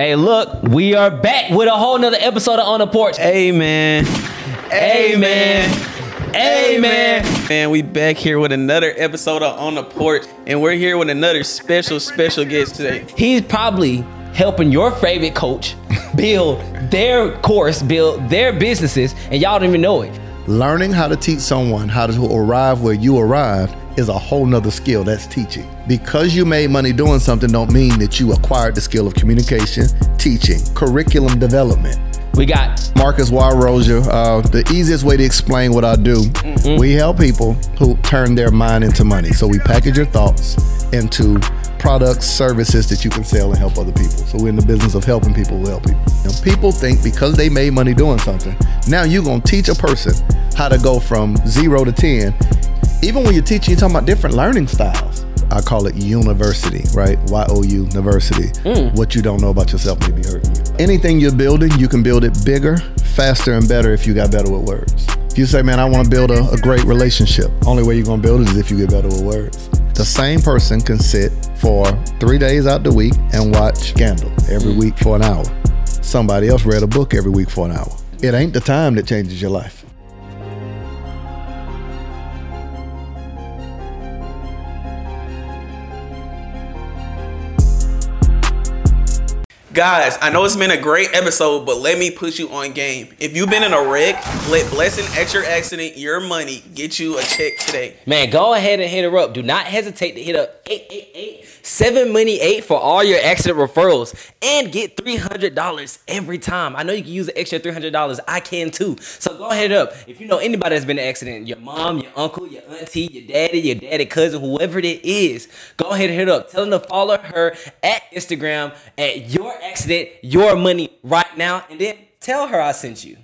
Hey, look, we are back with a whole nother episode of On the Porch. Amen. Amen. Amen. Man, we back here with another episode of On the Porch, and we're here with another special, special guest today. He's probably helping your favorite coach build their course, build their businesses, and y'all don't even know it. Learning how to teach someone how to arrive where you arrived is a whole nother skill. That's teaching. Because you made money doing something don't mean that you acquired the skill of communication, teaching, curriculum development. We got Marcus Y Rosier, uh, the easiest way to explain what I do, we help people who turn their mind into money. So we package your thoughts into products, services that you can sell and help other people. So we're in the business of helping people who help people. Now, people think because they made money doing something, now you're to teach a person how to go from zero to 10. Even when you're teaching, you're talking about different learning styles. I call it university, right? Y O U, university. Mm. What you don't know about yourself may be hurting you. Anything you're building, you can build it bigger, faster, and better if you got better with words. If you say, man, I want to build a, a great relationship, only way you're going to build it is if you get better with words. The same person can sit for three days out the week and watch Scandal every mm. week for an hour. Somebody else read a book every week for an hour. It ain't the time that changes your life. Guys, I know it's been a great episode, but let me put you on game. If you've been in a wreck, let Blessing at your Accident Your Money get you a check today. Man, go ahead and hit her up. Do not hesitate to hit up 888 7 Money 8 for all your accident referrals and get $300 every time. I know you can use the extra $300. I can too. So go ahead up. If you know anybody that's been in an accident, your mom, your uncle, your auntie, your daddy, your daddy cousin, whoever it is, go ahead and hit up. Tell them to follow her at Instagram at your accident, your money right now. And then tell her I sent you.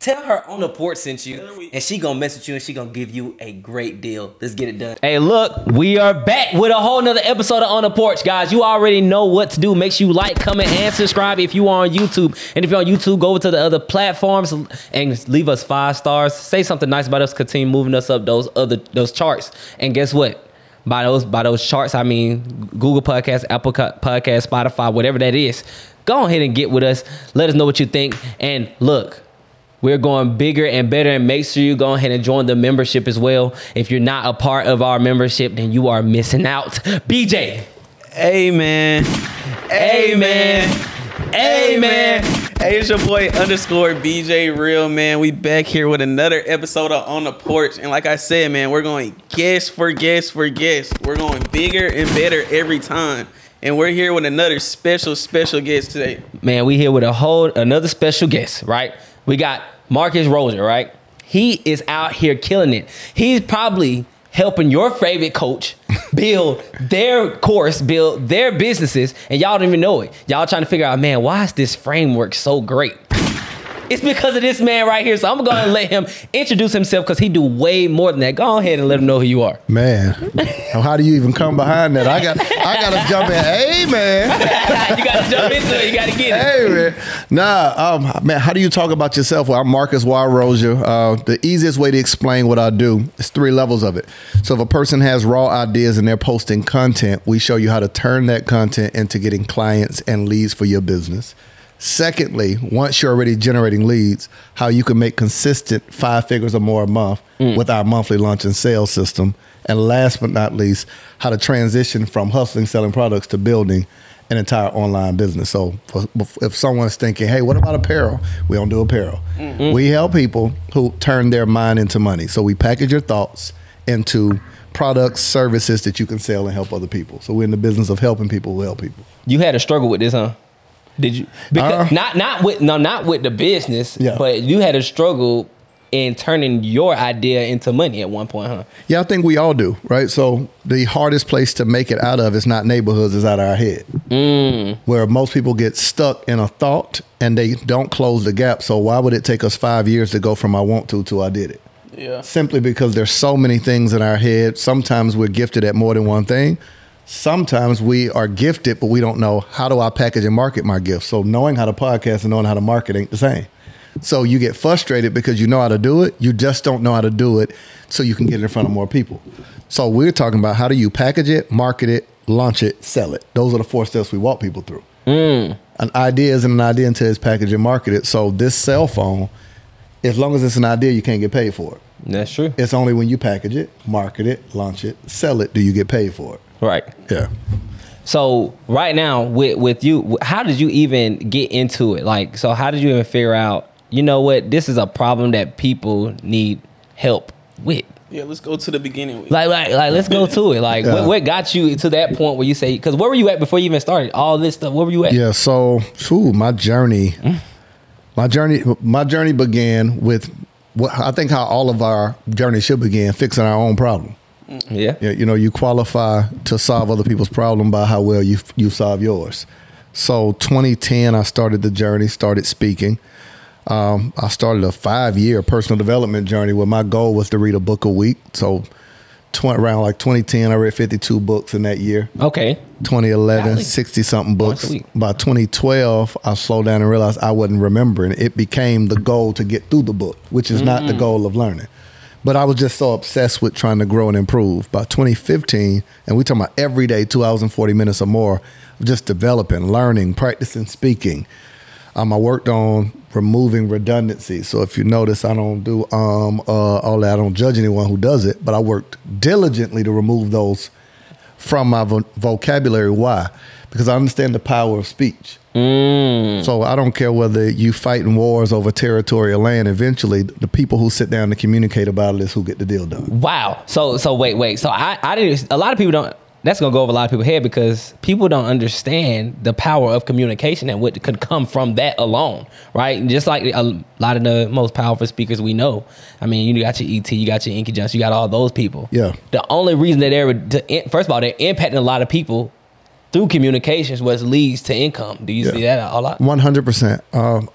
Tell her on the porch sent you, and she gonna mess with you, and she gonna give you a great deal. Let's get it done. Hey, look, we are back with a whole nother episode of On the Porch, guys. You already know what to do. Make sure you like, comment, and subscribe if you are on YouTube. And if you're on YouTube, go over to the other platforms and leave us five stars. Say something nice about us. Continue moving us up those other those charts. And guess what? By those by those charts, I mean Google Podcast, Apple Podcast, Spotify, whatever that is. Go ahead and get with us. Let us know what you think. And look, we're going bigger and better, and make sure you go ahead and join the membership as well. If you're not a part of our membership, then you are missing out. BJ, Amen. Amen. Amen. Hey, it's your boy underscore BJ Real man. We back here with another episode of On the Porch, and like I said, man, we're going guest for guest for guest. We're going bigger and better every time, and we're here with another special, special guest today. man, we here with a whole another special guest, right? We got Marcus Rosier, right? He is out here killing it. He's probably helping your favorite coach build their course, build their businesses, and y'all don't even know it. Y'all trying to figure out, man, why is this framework so great? It's because of this man right here. So I'm gonna let him introduce himself because he do way more than that. Go ahead and let him know who you are. Man, how do you even come behind that? I got, I got to jump in. Hey, man. you gotta jump into it. You gotta get it. Hey man, nah, um, man. How do you talk about yourself? Well, I'm Marcus Y Rosier. Uh, the easiest way to explain what I do is three levels of it. So if a person has raw ideas and they're posting content, we show you how to turn that content into getting clients and leads for your business. Secondly, once you're already generating leads, how you can make consistent five figures or more a month mm. with our monthly launch and sales system. And last but not least, how to transition from hustling, selling products to building an entire online business. So if someone's thinking, hey, what about apparel? We don't do apparel. Mm-hmm. We help people who turn their mind into money. So we package your thoughts into products, services that you can sell and help other people. So we're in the business of helping people who help people. You had a struggle with this, huh? Did you? Because Uh, not not with no not with the business, Yeah. but you had a struggle in turning your idea into money at one point, huh? Yeah, I think we all do, right? So the hardest place to make it out of is not neighborhoods, is out of our head. Where most people get stuck in a thought and they don't close the gap. So why would it take us five years to go from I want to to I did it? Yeah. Simply because there's so many things in our head. Sometimes we're gifted at more than one thing. Sometimes we are gifted, but we don't know how do I package and market my gift. So knowing how to podcast and knowing how to market ain't the same. So you get frustrated because you know how to do it. You just don't know how to do it so you can get it in front of more people. So we're talking about how do you package it, market it, launch it, sell it. Those are the four steps we walk people through. Mm. An idea isn't an idea until it's packaged and marketed. So this cell phone, as long as it's an idea, you can't get paid for it. That's true. It's only when you package it, market it, launch it, sell it, do you get paid for it. Right. Yeah. So right now with with you, how did you even get into it? Like, so how did you even figure out? You know what? This is a problem that people need help with. Yeah, let's go to the beginning. With Like, like, like, let's go to it. Like, Yeah. what, what got you to that point where you say? Because where were you at before you even started all this stuff? Where were you at? Yeah, so ooh, my journey, my journey, my journey began with what I think how all of our journey should begin: fixing our own problem. Yeah. Yeah, you know, you qualify to solve other people's problem by how well you you solve yours. So 2010, I started the journey, started speaking. Um, I started a five year personal development journey where my goal was to read a book a week. So 20, around like 2010, I read 52 books in that year. Okay. 2011, 60 something books. By 2012, I slowed down and realized I wasn't remembering. It became the goal to get through the book, which is not the Mm. goal of learning. But I was just so obsessed with trying to grow and improve. By 2015, and we talking about every day, two hours and 40 minutes or more, just developing, learning, practicing speaking. Um, I worked on removing redundancy. So if you notice, I don't do um, uh, all that. I don't judge anyone who does it, but I worked diligently to remove those from my vo- vocabulary. Why? Because I understand the power of speech. Mm. So I don't care whether you fighting wars over territory or land. Eventually, the people who sit down to communicate about it is who get the deal done. Wow. So so wait wait. So I I didn't. A lot of people don't. That's gonna go over a lot of people's head because people don't understand the power of communication and what could come from that alone, right? And just like a lot of the most powerful speakers we know. I mean, you got your ET, you got your Inky Johnson, you got all those people. Yeah. The only reason that they're to, first of all they're impacting a lot of people through communications, which leads to income. Do you Yeah. see that a lot? One hundred percent. Um,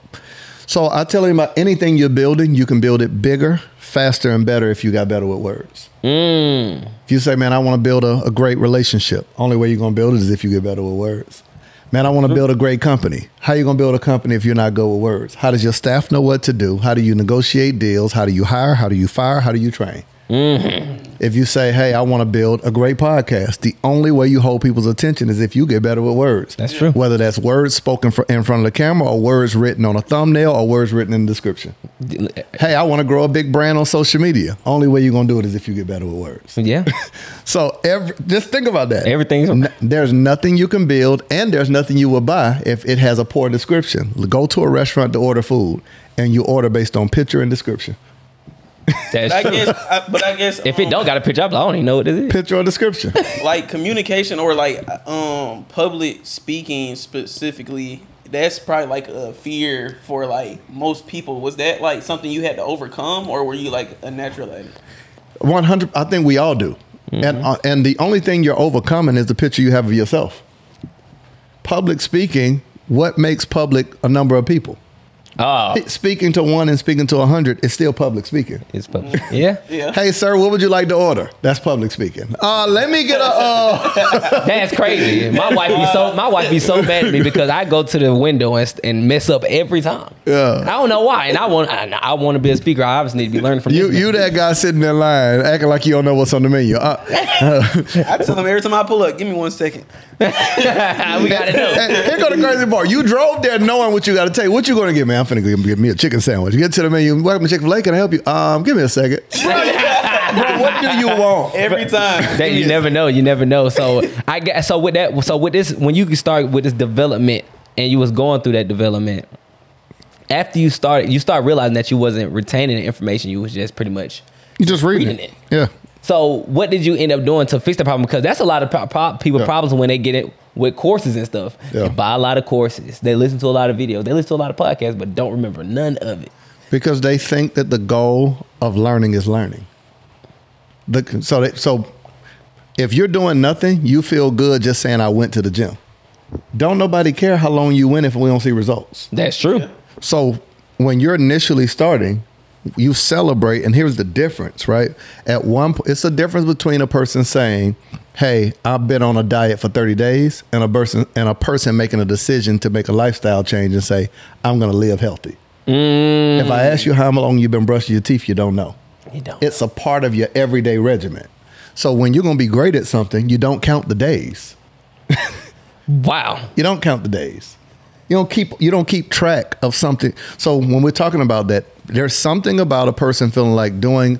So I tell him about anything you're building, you can build it bigger, faster, and better if you got better with words. If you say, "Man, I want to build a, a great relationship," only way you're gonna build it is if you get better with words. Man, I want to build a great company. How you gonna build a company if you're not good with words? How does your staff know what to do? How do you negotiate deals? How do you hire? How do you fire? How do you train? Mm-hmm. If you say, "Hey, I want to build a great podcast," the only way you hold people's attention is if you get better with words. That's true. Whether that's words spoken fr- in front of the camera, or words written on a thumbnail, or words written in the description. Hey, I want to grow a big brand on social media. Only way you're gonna do it is if you get better with words. Yeah. So every, just think about that. Everything's- N- there's nothing you can build, and there's nothing you will buy if it has a poor description. Go to a restaurant to order food, and you order based on picture and description. That's I true. guess, I, but I guess if it um, don't got a picture, up, I don't even know what it is. Picture or description. like communication or like um public speaking specifically that's probably like a fear for like most people was that like something you had to overcome or were you like a natural at it One hundred. I think we all do, and uh, and the only thing you're overcoming is the picture you have of yourself. Public speaking. What makes public a number of people? Oh, Speaking to one and speaking to a hundred is still public speaking. it's public. Yeah. yeah Hey, sir, what would you like to order? That's public speaking. Uh, let me get a. Uh, That's crazy. My wife be so my wife be so mad at me because I go to the window and, and mess up every time. Yeah. I don't know why, and I want I, I want to be a speaker. I obviously need to be learning from you, you man. that guy sitting in line acting like you don't know what's on the menu. Uh, i tell them every time i pull up give me one second we got to know. Hey, here go the crazy part. You drove there knowing what you got to take. What you gonna get, man? I'm finna go get me a chicken sandwich. Get to the menu. Welcome to Chick Fil A. Can I help you? Um, give me a second. Bro, what do you want? every time That you never know. You never know. So I guess so with that. So with this, when you start with this development, and you was going through that development, after you started, you start realizing that you wasn't retaining the information. You was just pretty much You just reading, Reading it. it. Yeah. So what did you end up doing to fix the problem? Because that's a lot of pro- pro- people Yeah. problems when they get it with courses and stuff. Yeah. They buy a lot of courses. They listen to a lot of videos. They listen to a lot of podcasts, but don't remember none of it. Because they think that the goal of learning is learning. The, so, they, so if you're doing nothing, you feel good just saying I went to the gym. Don't nobody care how long you went if we don't see results. That's true. So when you're initially starting, you celebrate, and here's the difference, right? At one, po- it's a difference between a person saying, "Hey, I've been on a diet for 30 days," and a person and a person making a decision to make a lifestyle change and say, "I'm going to live healthy." Mm. If I ask you how long you've been brushing your teeth, you don't know. You don't. It's a part of your everyday regimen. So when you're going to be great at something, you don't count the days. wow. You don't count the days. You don't keep you don't keep track of something. So when we're talking about that, there's something about a person feeling like doing,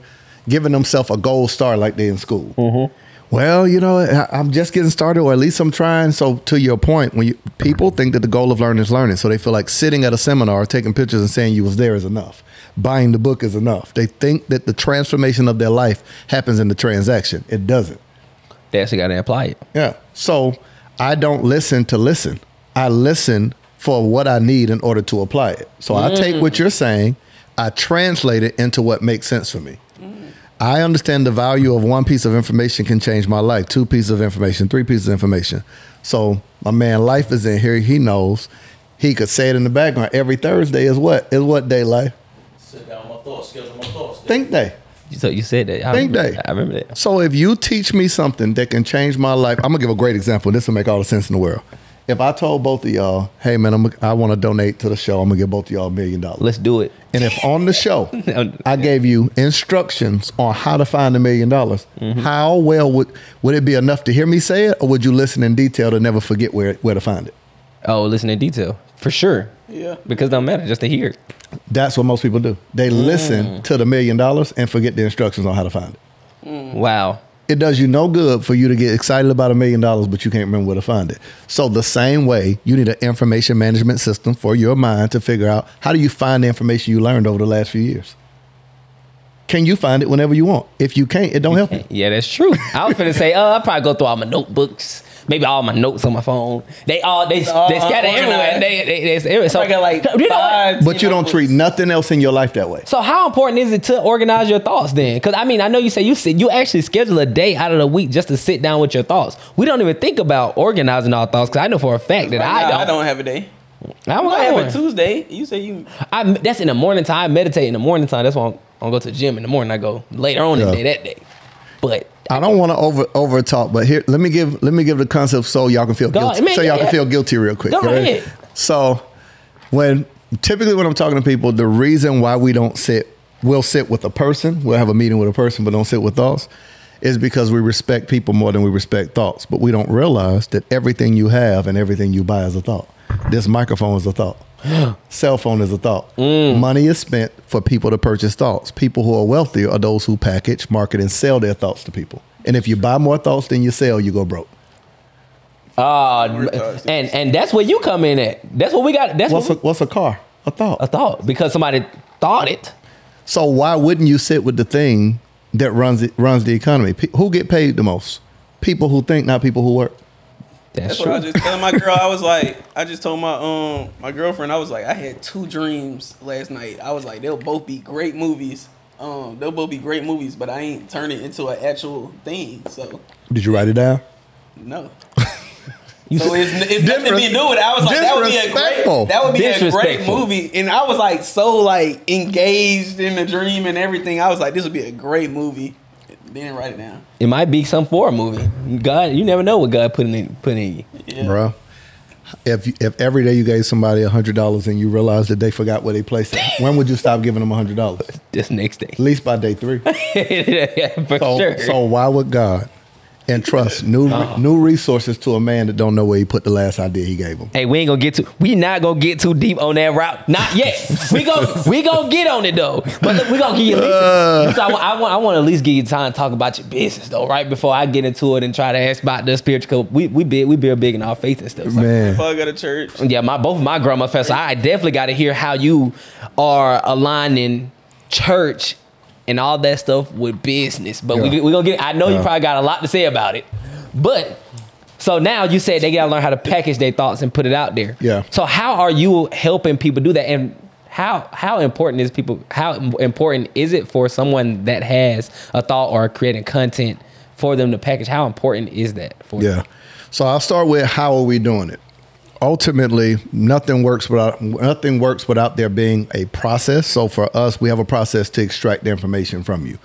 giving themselves a gold star like they in school. Mm-hmm. Well, you know, I- I'm just getting started, or at least I'm trying. So to your point, when you people think that the goal of learning is learning, so they feel like sitting at a seminar, taking pictures, and saying you was there is enough. Buying the book is enough. They think that the transformation of their life happens in the transaction. It doesn't. They actually got to apply it. Yeah. So I don't listen to listen. I listen for what I need in order to apply it. So I mm. take what you're saying, I translate it into what makes sense for me. Mm. I understand the value of one piece of information can change my life, two pieces of information, three pieces of information. So my man Life is in here. He knows. He could say it in the background. Every Thursday is what? Is what day life? Sit down, my thoughts, schedule my thoughts. Think day. So you said that. I Think remember, day. I remember that. So if you teach me something that can change my life, I'm gonna give a great example. This will make all the sense in the world. If I told both of y'all, "Hey man, I'm, I want to donate to the show. I'm gonna give both of y'all a million dollars." Let's do it. And if on the show I gave you instructions on how to find a million dollars, mm-hmm. how well would would it be enough to hear me say it, or would you listen in detail to never forget where where to find it? Oh, listen in detail for sure. Yeah. Because it don't matter just to hear. it. That's what most people do. They listen mm. to the million dollars and forget the instructions on how to find it. Wow. It does you no good for you to get excited about a million dollars, but you can't remember where to find it. So the same way, you need an information management system for your mind to figure out how do you find the information you learned over the last few years. Can you find it whenever you want? If you can't, it don't help you. Yeah, that's true. I was gonna say, oh, I'll probably go through all my notebooks, maybe all my notes on my phone. They all they all they uh-huh. scatter unorganized. everywhere. They, they, they, they, so I got like you know what? But you don't treat nothing else in your life that way. So how important is it to organize your thoughts then? Because I mean, I know you say you sit, you actually schedule a day out of the week just to sit down with your thoughts. We don't even think about organizing our thoughts because I know for a fact that Right I now, don't. I don't have a day. I don't I have one. a Tuesday. You say you. I, that's in the morning time. I meditate in the morning time. That's why I'm, I'm gonna go to the gym in the morning. I go later on in the day that day. But I don't want to over over talk, but here let me give let me give the concept so y'all can feel Go guilty. so y'all yeah, can feel guilty real quick. Go ready? ahead. So when typically when I'm talking to people, the reason why we don't sit, we'll sit with a person, we'll have a meeting with a person, but don't sit with thoughts, is because we respect people more than we respect thoughts. But we don't realize that everything you have and everything you buy is a thought. This microphone is a thought. Cell phone is a thought. Mm. Money is spent for people to purchase thoughts. People who are wealthy are those who package, market, and sell their thoughts to people. And if you buy more thoughts than you sell, you go broke. uh, and and that's where you come in at. That's what we got. That's What's a, what's a car? A thought. a thought because somebody thought it. So why wouldn't you sit with the thing that runs it runs the economy? Pe- who get paid the most? People who think, not people who work. That's, That's true. what I was just telling my girl. I was like, I just told my um my girlfriend. I was like, I had two dreams last night. I was like, they'll both be great movies. Um, they'll both be great movies, but I ain't turn it into an actual thing. So Did you write it down? no. You So said- it's, it's nothing to be do with it. I was like, that would be a great, that would be a great movie. And I was like, so like engaged in the dream and everything. I was like, this would be a great movie. Didn't write it down. it might be some for a movie. God, you never know what God put in put in you. Yeah. Bruh. If you- if every day you gave somebody a hundred dollars and you realized that they forgot where they placed it, when would you stop giving them a hundred dollars? This next day, At least by day three. for So, sure. so why would God entrust new Uh-huh. new resources to a man that don't know where he put the last idea he gave him? Hey, we ain't gonna get too. We not gonna get too deep on that route. Not yet. we go. We gonna get on it though. But look, we gonna give you at least. so I, want- I want. I want to at least give you time to talk about your business though, right before I get into it and try to ask about the spiritual. We we big. We build big in our faith and stuff. So- Man, Before I go to church. Yeah, my both of my grandmas passed. So I definitely got to hear how you are aligning church and all that stuff with business. But we Yeah. we gonna get. I know you probably got a lot to say about it, but. So now you said they gotta learn how to package their thoughts and put it out there. Yeah. So how are you helping people do that? And how how important is people? How important is it for someone that has a thought or creating content for them to package? How important is that for them? Yeah. So I'll start with how are we doing it? Ultimately, nothing works without nothing works without there being a process. So for us, we have a process to extract the information from you.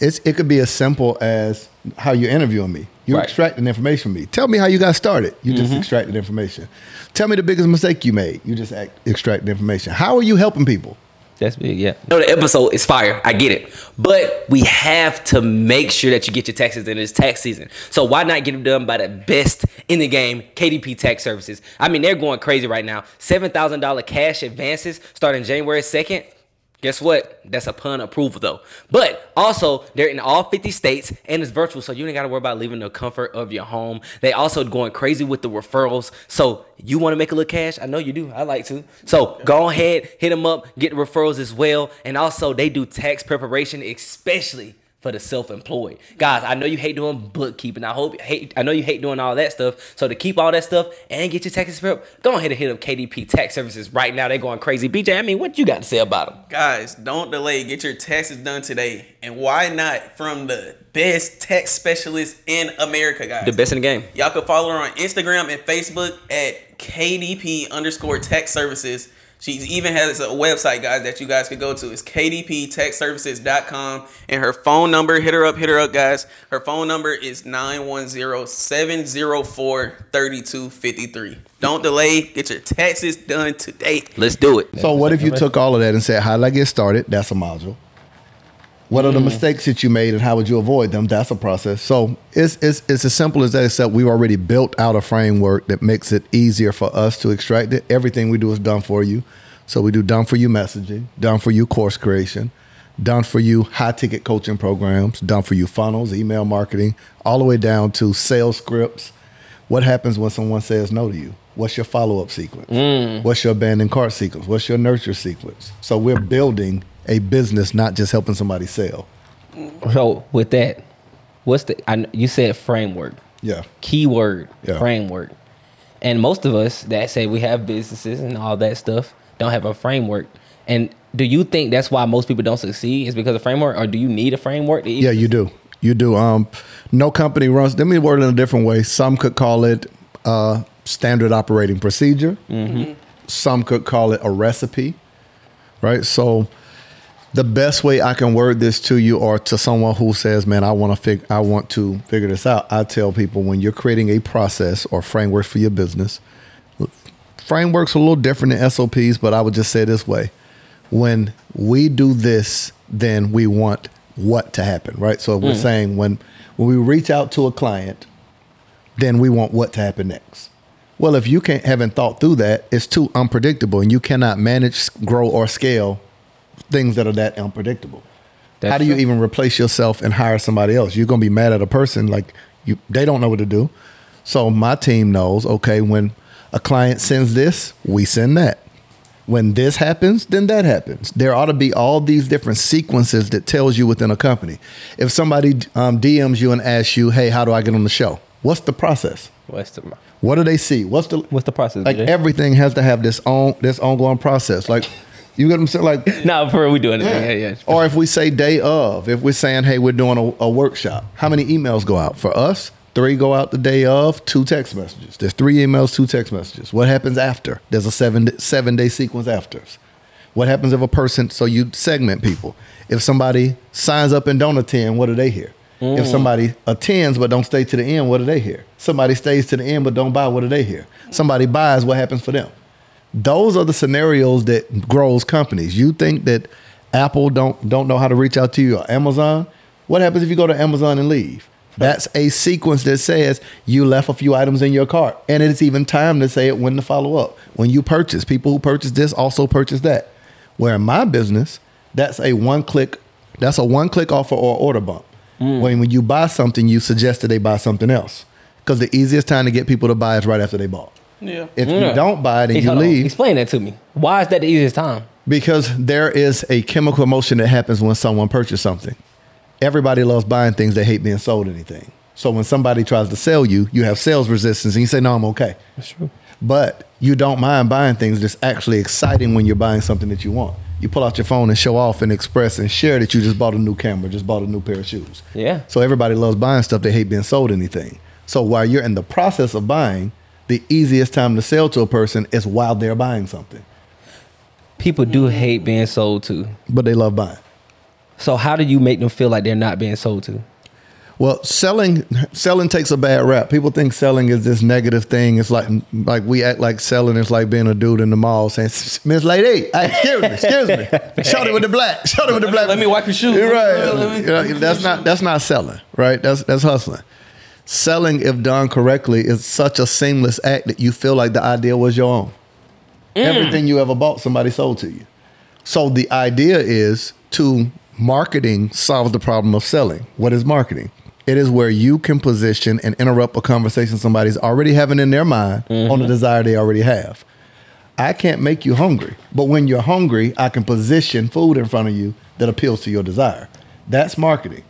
It's, it could be as simple as how you're interviewing me. You're Right. extracting information from me. Tell me how you got started. You just mm-hmm. extracted information. Tell me the biggest mistake you made. You just act, extracted information. How are you helping people? That's big, yeah. No, the episode is fire. I get it. But we have to make sure that you get your taxes in this tax season. So why not get them done by the best in the game, KDP Tax Services? I mean, they're going crazy right now. $7,000 cash advances starting January 2nd. Guess what? That's upon approval though. But also, they're in all 50 states and it's virtual, so you ain't gotta worry about leaving the comfort of your home. They also going crazy with the referrals. So you wanna make a little cash? I know you do. I like to. So go ahead, hit them up, get the referrals as well. And also they do tax preparation, especially for the self-employed guys. I know you hate doing bookkeeping. I hope hate. I know you hate doing all that stuff. So to keep all that stuff and get your taxes prep, go ahead and hit up KDP Tax Services right now. They're going crazy. BJ, I mean, what you got to say about them? Guys, don't delay. Get your taxes done today. And why not from the best tax specialist in America, guys? The best in the game. Y'all can follow her on Instagram and Facebook at KDP underscore tax services. She even has a website, guys, that you guys could go to. It's kdptaxservices.com. And her phone number, hit her up, hit her up, guys. Her phone number is 910-704-3253. Don't delay. Get your taxes done today. Let's do it. So what if you took all of that and said, "How did I get started?" That's a module. What are the mistakes that you made, and how would you avoid them? That's a process. So it's it's it's as simple as that. Except we've already built out a framework that makes it easier for us to extract it. Everything we do is done for you. So we do done for you messaging, done for you course creation, done for you high ticket coaching programs, done for you funnels, email marketing, all the way down to sales scripts. What happens when someone says no to you? What's your follow up sequence? Mm. What's your abandoned cart sequence? What's your nurture sequence? So we're building a business, not just helping somebody sell. So with that, what's the? I, you said framework. Yeah. Keyword Yeah. framework. And most of us that say we have businesses and all that stuff don't have a framework. And do you think that's why most people don't succeed? Is because of framework, or do you need a framework? Yeah, you do. You do. Um, no company runs. Let me word it in a different way. Some could call it uh, standard operating procedure. Some could call it a recipe, right? So, the best way I can word this to you, or to someone who says, "Man, I want to fig- I want to figure this out," I tell people when you're creating a process or framework for your business, frameworks are a little different than SOPs, but I would just say this way. When we do this, then we want what to happen, right? So we're mm. saying when when we reach out to a client, then we want what to happen next. Well, if you can't haven't thought through that, it's too unpredictable and you cannot manage, grow, or scale things that are that unpredictable. That's How do you true. even replace yourself and hire somebody else? You're gonna be mad at a person like you they don't know what to do. So my team knows, okay, when a client sends this, we send that. When this happens, then that happens. There ought to be all these different sequences that tells you within a company. If somebody um, DMs you and asks you, "Hey, how do I get on the show?" What's the process? What's the What do they see? What's the What's the process? like? Everything has to have this on this ongoing process. Like, you get what I'm saying? Like, no, for we doing it. Yeah, yeah. or if we say day of, if we're saying, hey, we're doing a, a workshop, how many emails go out? For us, three go out the day of, two text messages. There's three emails, two text messages. What happens after? There's a seven seven day sequence after. What happens if a person, so you segment people. If somebody signs up and don't attend, what do they hear? If mm. somebody attends but don't stay to the end, what do they hear? Somebody stays to the end but don't buy, what do they hear? Somebody buys, what happens for them? Those are the scenarios that grows companies. You think that Apple don't don't know how to reach out to you or Amazon? What happens if you go to Amazon and leave? That's a sequence that says you left a few items in your cart. And it's even time to say it when to follow up. When you purchase, people who purchase this also purchase that. Where in my business, that's a one click, that's a one click offer or order bump. Mm. When when you buy something, you suggest that they buy something else. Because the easiest time to get people to buy is right after they bought. Yeah. If Yeah. you don't buy it and Hey, you hold on. leave, Explain that to me. Why is that the easiest time? because there is a chemical emotion that happens when someone purchases something. Everybody loves buying things, they hate being sold anything. So when somebody tries to sell you, you have sales resistance and you say, No, I'm okay. That's true. But you don't mind buying things that's actually exciting when you're buying something that you want. You pull out your phone and show off and express and share that you just bought a new camera, just bought a new pair of shoes. Yeah. So everybody loves buying stuff, they hate being sold anything. So while you're in the process of buying, the easiest time to sell to a person is while they're buying something. People do hate being sold to. But they love buying. So how do you make them feel like they're not being sold to? Well, selling selling takes a bad rap. People think selling is this negative thing. It's like like we act like selling is like being a dude in the mall saying, "Miss Lady, hey, excuse me, excuse me, shut it with the black, shut it with the black." let me wipe your shoes. Let me- right. You that's not that's not selling, right? That's that's hustling. Selling, if done correctly, is such a seamless act that you feel like the idea was your own. Mm. Everything you ever bought, somebody sold to you. So the idea is to marketing solves the problem of selling. What is marketing? It is where you can position and interrupt a conversation somebody's already having in their mind mm-hmm. on a desire they already have. I can't make you hungry, but when you're hungry, I can position food in front of you that appeals to your desire. That's marketing.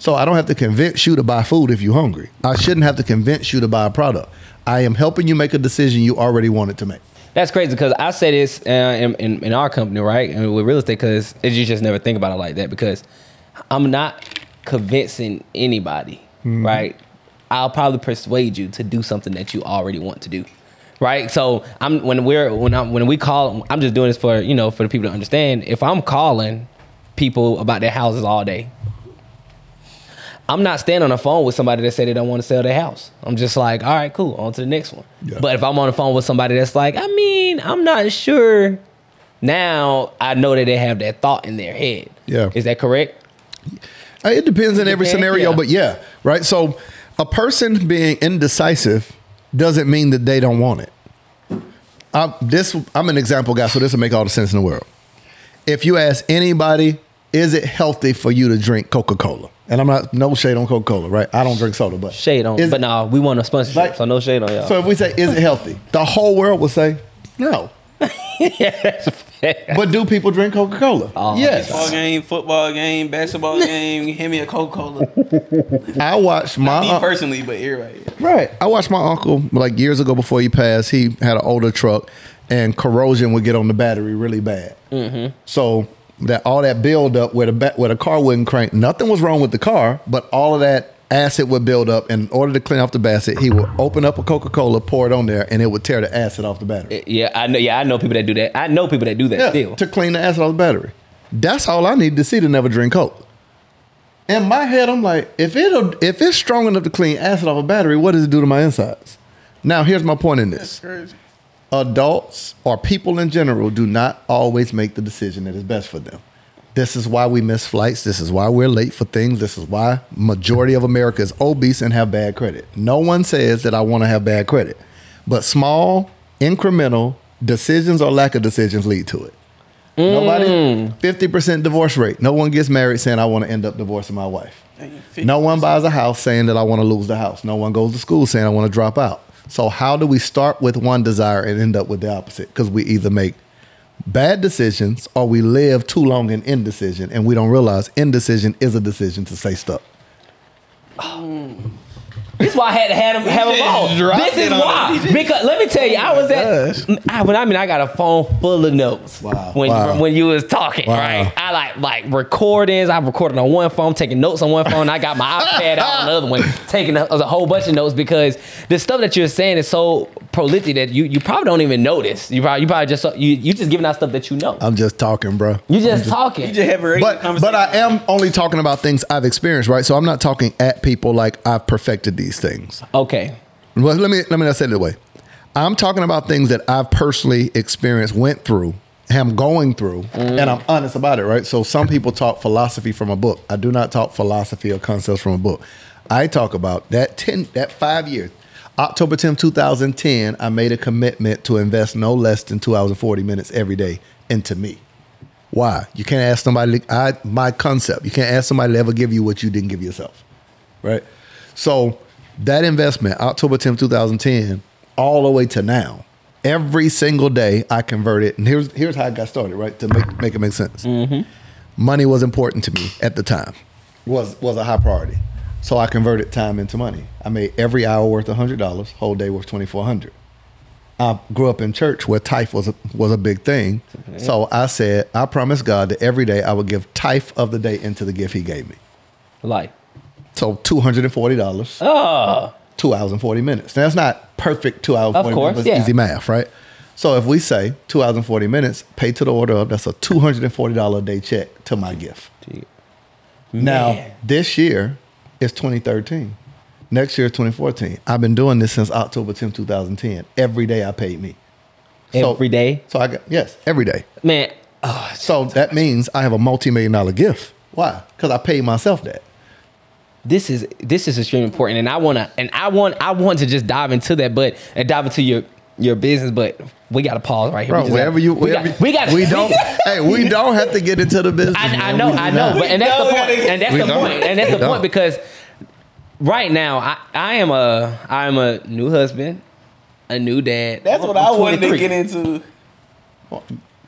So I don't have to convince you to buy food if you're hungry. I shouldn't have to convince you to buy a product. I am helping you make a decision you already wanted to make. That's crazy because I say this uh, in, in, in our company, right? And with real estate, because you just never think about it like that. Because I'm not convincing anybody, right? I'll probably persuade you to do something that you already want to do, right? So I'm when we're when I'm when we call, I'm just doing this for you know for the people to understand. If I'm calling people about their houses all day, I'm not standing on the phone with somebody that said they don't want to sell their house. I'm just like, all right, cool, on to the next one. Yeah. But if I'm on the phone with somebody that's like, I mean, I'm not sure. Now I know that they have that thought in their head. Yeah. Is that correct? Uh, It depends in every scenario, yeah. but yeah, right. So a person being indecisive doesn't mean that they don't want it. I, this I'm an example guy, so this will make all the sense in the world. If you ask anybody, is it healthy for you to drink Coca Cola? And I'm not no shade on Coca Cola, right? I don't drink soda, but Shade on, Is but it- no, we want a sponsorship, Like- so no shade on y'all. So if we say, is it healthy? The whole world will say no. But do people drink Coca Cola? Oh, yes. Baseball game, football game, basketball game. Hand me a Coca Cola. I watched my Me personally, but everybody. Right. I watched my uncle like years ago before he passed. He had an older truck, and corrosion would get on the battery really bad. Mm-hmm. So that all that buildup where the ba- where the car wouldn't crank. Nothing was wrong with the car, but all of that acid would build up. And in order to clean off the acid, he would open up a Coca Cola, pour it on there, and it would tear the acid off the battery. yeah, I know. Yeah, I know people that do that. I know people that do that Yeah, still. to clean the acid off the battery. That's all I need to see to never drink Coke. In my head, I'm like, if it if it's strong enough to clean acid off a battery, what does it do to my insides? Now, here's my point in this: Crazy. Adults or people in general do not always make the decision that is best for them. This is why we miss flights. This is why we're late for things. This is why majority of America is obese and have bad credit. No one says that I want to have bad credit, but small, incremental decisions or lack of decisions lead to it. Nobody, mm. fifty percent divorce rate. No one gets married saying I want to end up divorcing my wife. No one buys a house saying that I want to lose the house. No one goes to school saying I want to drop out. So how do we start with one desire and end up with the opposite? Because we either make bad decisions or we live too long in indecision and we don't realize indecision is a decision to stay stuck. Oh. This is why I had to have him have him just on. This is why. us. He just- Because let me tell you, I was oh, gosh. at. I, when I mean, I got a phone full of notes. Wow. When Wow. when you was talking, Wow. right? I like like recordings. I recorded on one phone, taking notes on one phone. I got my iPad out on the other one, taking a, a whole bunch of notes because the stuff that you're saying is so prolific that you you probably don't even notice. You probably you probably just you you just giving out stuff that you know. I'm just talking, bro. You just talking. You just have a regular But conversation. but I am only talking about things I've experienced, right? So I'm not talking at people like I've perfected these things. okay. Well, let me let me not say it that way. I'm talking about things that I've personally experienced, went through, am going through, and I'm mm-hmm. honest about it, right? So some people talk philosophy from a book. I do not talk philosophy or concepts from a book. I talk about that ten that five years. October 10th, 2010, I made a commitment to invest no less than two hours and 40 minutes every day into me. Why? You can't ask somebody I my concept. You can't ask somebody to ever give you what you didn't give yourself. Right? So that investment, October 10th, 2010, all the way to now, every single day I converted. And here's here's how I got started, right? To make make it make sense. Mm-hmm. Money was important to me at the time. Was was a high priority. So I converted time into money. I made every hour worth hundred dollars, whole day worth twenty four hundred. I grew up in church where tithe was a, was a big thing. So I said, I promised God that every day I would give tithe of the day into the gift He gave me. Like. So two hundred and forty dollars, Oh. two hours and forty minutes. Now that's not perfect two hours. Of 40 course, minutes, yeah. easy math, right? So if we say two hours and forty minutes, pay to the order of, that's a two hundred and forty dollar a day check to my gift. Gee. Now Man. this year, It's 2013. Next year is 2014. I've been doing this since October 10, 2010. Every day I paid me. So- Every day, So I got yes, every day. man. Oh, So that means I have a multi-million dollar gift. Why? Because I paid myself that. this is this is extremely important, and I wanna and I want I want to just dive into that, but and dive into your your business, but we got to pause right here. Bro, We wherever gotta- you, we wherever got, we got, we don't, hey, we don't have to get into the business. I, I know, I know, but and that's the point, and that's the don't. point, and that's We the point don't. because right now I I am a I am a new husband, a new dad. That's what I'm I wanted to 23. get into.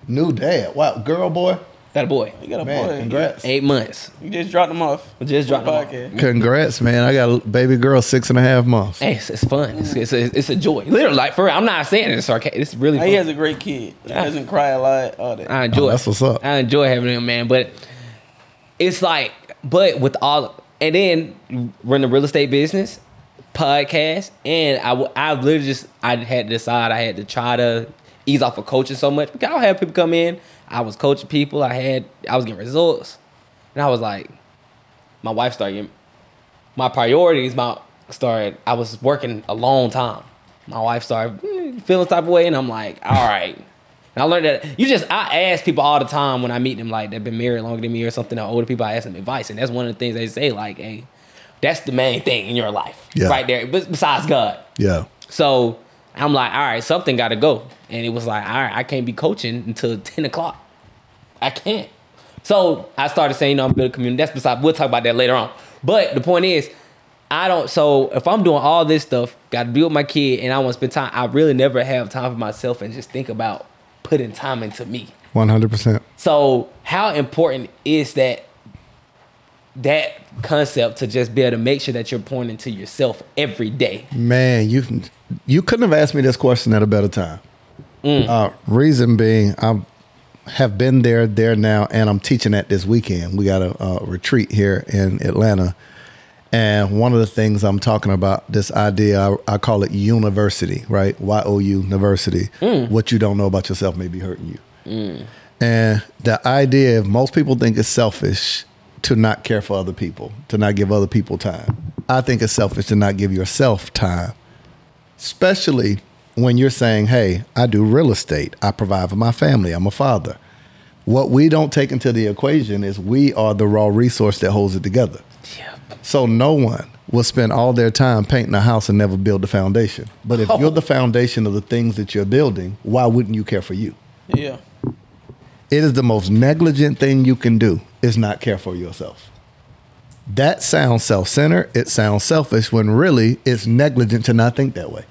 New dad. Wow, girl, boy. Got a boy, You got a Man, boy. congrats. eight months. You just dropped them off. Just dropped them off. Congrats, man. I got a baby girl, six and a half months. Hey, it's, it's fun. It's, it's, a, it's a joy. Literally, like for real. I'm not saying it's sarcastic. It's really fun. He has a great kid. He doesn't cry a lot. All that. I enjoy. Oh, that's what's up. I enjoy having him, man. But it's like, but with all, and then run the real estate business, podcast, and I, I literally just, I had to decide I had to try to ease off of coaching so much because I would have people come in. I was coaching people. I had, I was getting results, and I was like, my wife started getting, my priorities, my started. I was working a long time. My wife started feeling type of way, and I'm like, all right. And I learned that you just I ask people all the time when I meet them like they've been married longer than me or something or older people. I ask them advice, and that's one of the things they say like, hey, that's the main thing in your life, Yeah. right there. Besides God, Yeah. so I'm like, all right, something got to go. And it was like, all right, I can't be coaching until 10 o'clock. I can't. So I started saying, you know, I'm building community. That's beside, we'll talk about that later on. But the point is, I don't, so if I'm doing all this stuff, got to be with my kid and I want to spend time, I really never have time for myself and just think about putting time into me. 100%. So how important is that that concept to just be able to make sure that you're pointing to yourself every day? Man, you you couldn't have asked me this question at a better time. Mm. Uh, reason being, I have been there, there now, and I'm teaching at this weekend. We got a, a retreat here in Atlanta, and one of the things I'm talking about this idea, I, I call it university, right? Y O U university. Mm. What you don't know about yourself may be hurting you. Mm. And the idea of most people think it's selfish to not care for other people, to not give other people time. I think it's selfish to not give yourself time, especially when you're saying, hey, I do real estate, I provide for my family, I'm a father. What we don't take into the equation is we are the raw resource that holds it together. Yeah. So no one will spend all their time painting a house and never build the foundation. But if you're oh. the foundation of the things that you're building, why wouldn't you care for you? Yeah. It is the most negligent thing you can do is not care for yourself. That sounds self-centered. It sounds selfish when really it's negligent to not think that way.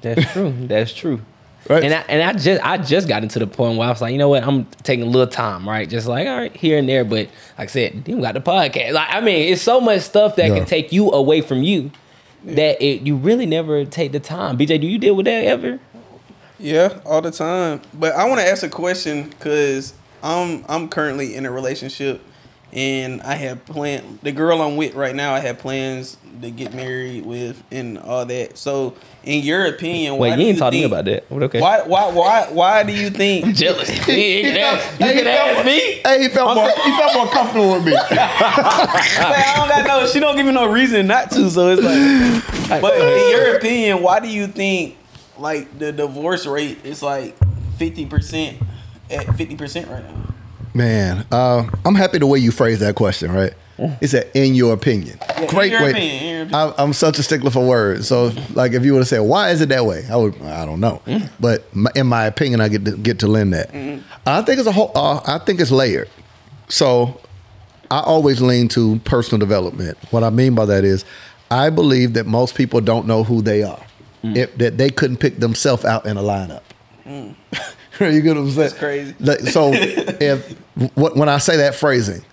That's true. That's true. Right. And I and I just I just got into the point where I was like, you know what, I'm taking a little time, right? Just like, all right, here and there. But like I said, you got the podcast. Like, I mean, it's so much stuff that Yeah. can take you away from you that it, you really never take the time. BJ, do you deal with that ever? Yeah, all the time. But I want to ask a question because I'm I'm currently in a relationship, and I have plan the girl I'm with right now. I have plans to get married with and all that. So, in your opinion, Wait, why you do ain't talking about that. But okay. Why why why why do you think? Jealous. you can Hey, he felt- ask me. Hey, he felt more, he felt more comfortable with me. Like, I don't got no. She don't give me no reason not to. So it's like. But in your opinion, why do you think like the divorce rate is like fifty percent at fifty percent right now? Man, uh, I'm happy the way you phrased that question, right? It's a in your opinion. in Great your way. opinion, in opinion. I, I'm such a stickler for words. So, like, if you would have said, "Why is it that way?" I would, I don't know. But my, in my opinion, I get to, get to lend that. I think it's a whole. Uh, I think it's layered. So, I always lean to personal development. What I mean by that is, I believe that most people don't know who they are. Mm. If, that they couldn't pick themselves out in a lineup. Mm. you get what I'm saying? That's crazy. Like, So if wh- when I say that phrasing,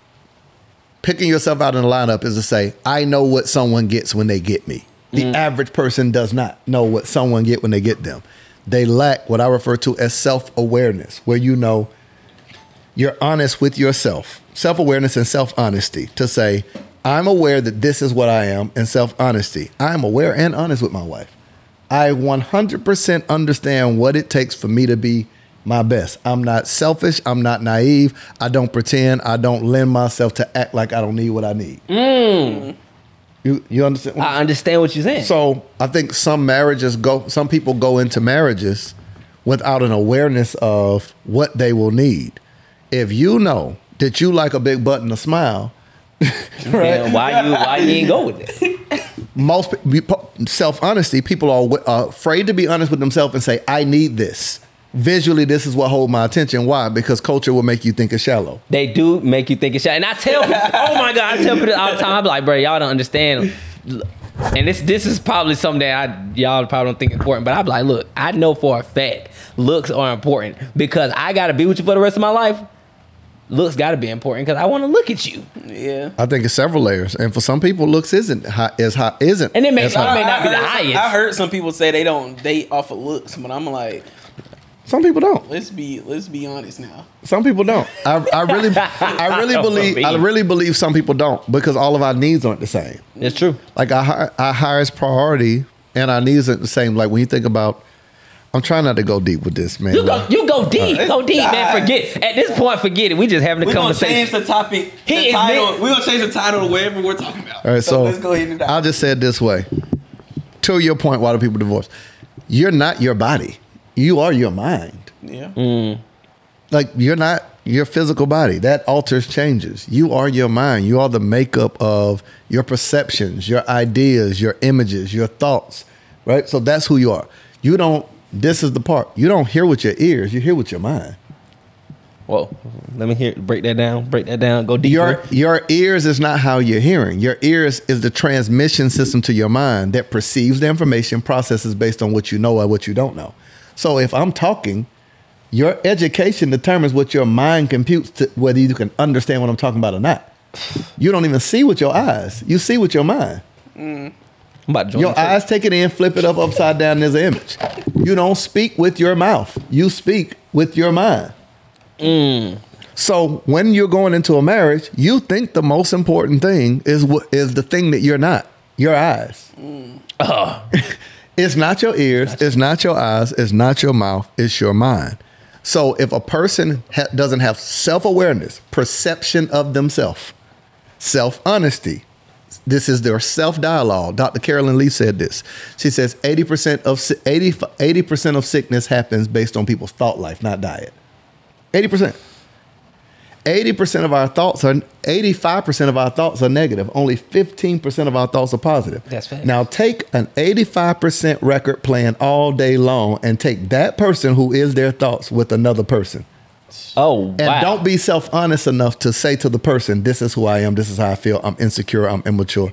picking yourself out in a lineup is to say, I know what someone gets when they get me. The mm. average person does not know what someone get when they get them. They lack what I refer to as self-awareness, where you know you're honest with yourself. Self-awareness and self-honesty to say, I'm aware that this is what I am, and self-honesty. I'm aware and honest with my wife. I 100% understand what it takes for me to be my best. I'm not selfish. I'm not naive. I don't pretend. I don't lend myself to act like I don't need what I need. Mm. You you understand? I understand what you're saying. So I think some marriages go. Some people go into marriages without an awareness of what they will need. If you know that you like a big butt and a smile, Then why you why you ain't go with it? most self honesty, people are w- afraid to be honest with themselves and say, "I need this." Visually, this is what hold my attention. Why? Because culture will make you think it's shallow. They do make you think it's shallow, And I tell people, oh my god, I tell people all the time, I'm like, bro, y'all don't understand. And this this is probably something that I y'all probably don't think important, but I'm like, look, I know for a fact looks are important because I gotta be with you for the rest of my life. Looks gotta be important because I want to look at you. Yeah. I think it's several layers, and for some people, looks isn't high, as high isn't. And it may- as high. I may not be the heard some- highest. I heard some people say they don't date off of looks, but I'm like, Some people don't. let's be let's be honest now. Some people don't. I, I really, I really believe, I really believe some people don't because all of our needs aren't the same. It's true. Like our hi- our highest priority and our needs aren't the same. Like when you think about, I'm trying not to go deep with this, man. You go you go deep, Uh, go deep, man. God. Forget at this point, forget it. We just having a We're gonna conversation. change the topic. He the title. We're gonna change the title to whatever we're talking about. All right, so, let's go ahead and I'll just say it this way. To your point, why do people divorce? You're not your body. You are your mind. Yeah. Like you're not your physical body. That alters changes. You are your mind. You are the makeup of your perceptions, your ideas, your images, your thoughts. Right? So that's who you are. You don't this is the part. You don't hear with your ears, you hear with your mind. Whoa, let me hear break that down, break that down, go deeper. Your your ears is not how you're hearing. Your ears is the transmission system to your mind that perceives the information, processes based on what you know or what you don't know. So if I'm talking, your education determines what your mind computes to whether you can understand what I'm talking about or not. You don't even see with your eyes. You see with your mind. Mm. I'm about to join Your eyes take it in, flip it up upside down, there's an image. You don't speak with your mouth. You speak with your mind. Mm. So when you're going into a marriage, you think the most important thing is what is the thing that you're not. Your eyes. Mm. Uh. it's not your ears. It's not your eyes. It's not your mouth. It's your mind. So if a person ha- doesn't have self awareness, perception of themselves, self honesty, this is their self dialogue. Dr. Caroline Leaf said this. She says 80% of si- 80 percent of sickness happens based on people's thought life, not diet. 80%. 80% of our thoughts are 85% of our thoughts are negative. Only 15% of our thoughts are positive. That's fair. Now take an 85% record playing all day long and take that person who is their thoughts with another person. Oh And wow! don't be self honest enough to say to the person, "This is who I am. This is how I feel. I'm insecure. I'm immature."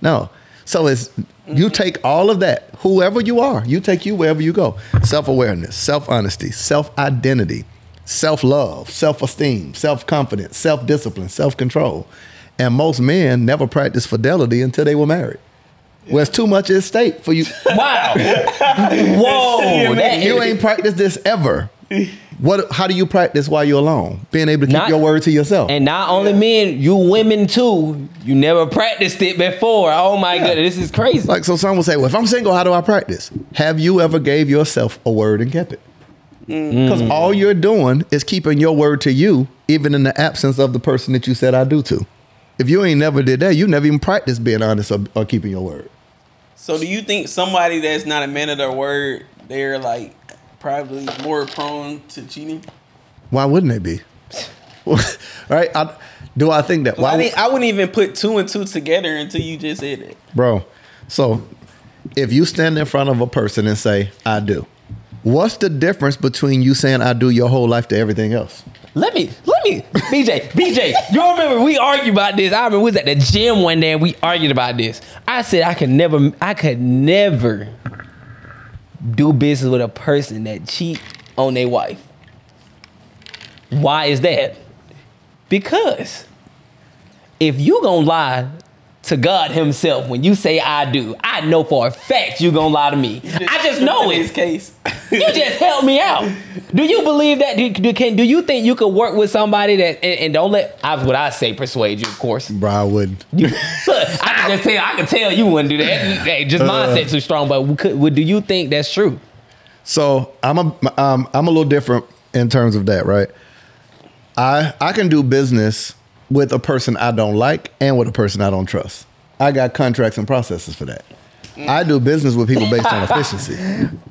No. So it's you take all of that, whoever you are, you take you wherever you go. Self awareness, self honesty, self identity, self love, self esteem, self confidence, self discipline, self control. And most men never practice fidelity until they were married. Well, it's too much at stake for you. wow! Whoa! you ain't practiced this ever. What? How do you practice while you're alone? Being able to keep Not- your word to yourself. And not only men, you women too. You never practiced it before. Oh my goodness, this is crazy. Like so, some will say, "Well, if I'm single, how do I practice?" Have you ever gave yourself a word and kept it? Mm. Because mm. all you're doing is keeping your word to you, even in the absence of the person that you said I do to. If you ain't never did that, you never even practiced being honest or, or keeping your word. So do you think somebody that's not a man of their word, they're like probably more prone to cheating? Why wouldn't they be? right? I, do I think that? Why, I, think, I wouldn't even put two and two together until you just said it. bro? So, if you stand in front of a person and say I do, what's the difference between you saying I do your whole life to everything else? Let me, let me, BJ, BJ. You remember we argued about this? I remember we was at the gym one day and we argued about this. I said I could never, I could never do business with a person that cheat on their wife. Why is that? Because if you gonna lie to God Himself when you say I do, I know for a fact you gonna lie to me. I just know in his it. case. You just help me out. Do you believe that? Do, do, can, do you think you could work with somebody that and, and don't let? I what I say persuade you, of course. Bro, I wouldn't. You, look, I can just tell. I can tell you wouldn't do that. Hey, just mindset too strong. But could, would, do you think that's true? So I'm a um, I'm a little different in terms of that, right? I I can do business with a person I don't like and with a person I don't trust. I got contracts and processes for that. I do business with people based on efficiency.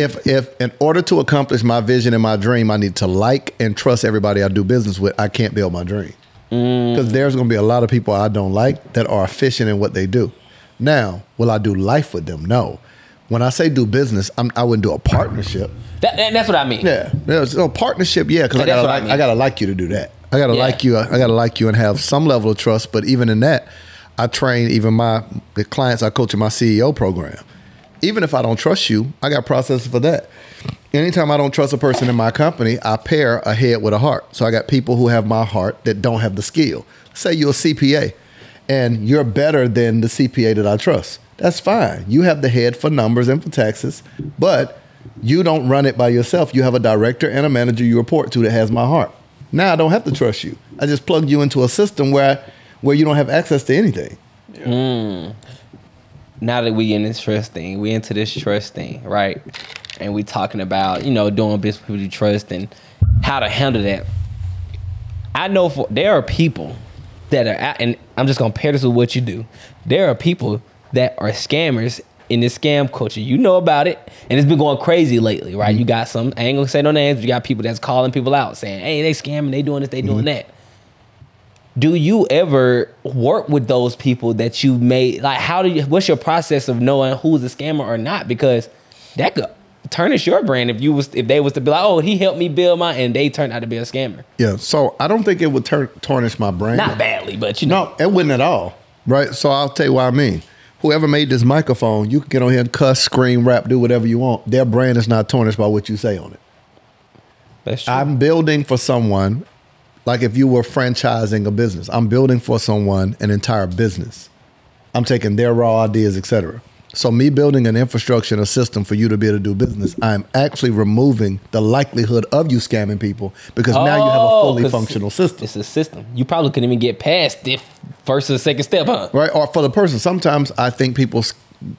if if in order to accomplish my vision and my dream, I need to like and trust everybody I do business with, I can't build my dream. Mm. Because there's gonna be a lot of people I don't like that are efficient in what they do. Now, will I do life with them? No. When I say do business, I'm, I wouldn't do a partnership. That, that- that's what I mean. Yeah, yeah so partnership. Yeah, because I gotta I mean. I gotta like you to do that. I gotta Yeah. like you. I gotta like you and have some level of trust. But even in that, I train even my the clients I coach in my CEO program. Even if I don't trust you, I got processes for that. Anytime I don't trust a person in my company, I pair a head with a heart. So I got people who have my heart that don't have the skill. Say you're a CPA and you're better than the CPA that I trust. That's fine. You have the head for numbers and for taxes, but you don't run it by yourself. You have a director and a manager you report to that has my heart. Now I don't have to trust you. I just plug you into a system where where you don't have access to anything. Hmm. now that we in this trust thing, we into this trust thing, right? And we talking about, you know, doing business with people you trust and how to handle that. I know for there are people that are and I'm just gonna pair this with what you do. There are people that are scammers in this scam culture. You know about it, and it's been going crazy lately, right? You mm-hmm. got some, I ain't gonna say no names, but you got people that's calling people out saying, hey, they scamming, they doing this, they doing mm-hmm. that do you ever work with those people that you made like how do you what's your process of knowing who's a scammer or not because that could tarnish your brand if you was if they was to be like oh he helped me build my and they turned out to be a scammer Yeah. So I don't think it would tur- tarnish my brand. not badly but you know No, it wouldn't at all. Right. So I'll tell you what I mean. Whoever made this microphone, you can get on here and cuss, scream, rap, do whatever you want. Their brand is not tarnished by what you say on it. that's true I'm building for someone, like if you were franchising a business, I'm building for someone an entire business. I'm taking their raw ideas, etc. So me building an infrastructure and a system for you to be able to do business, I'm actually removing the likelihood of you scamming people because now you have a oh, fully functional system. it's a system you probably couldn't even get past the first or second step huh right? Or for the person. Sometimes I think people,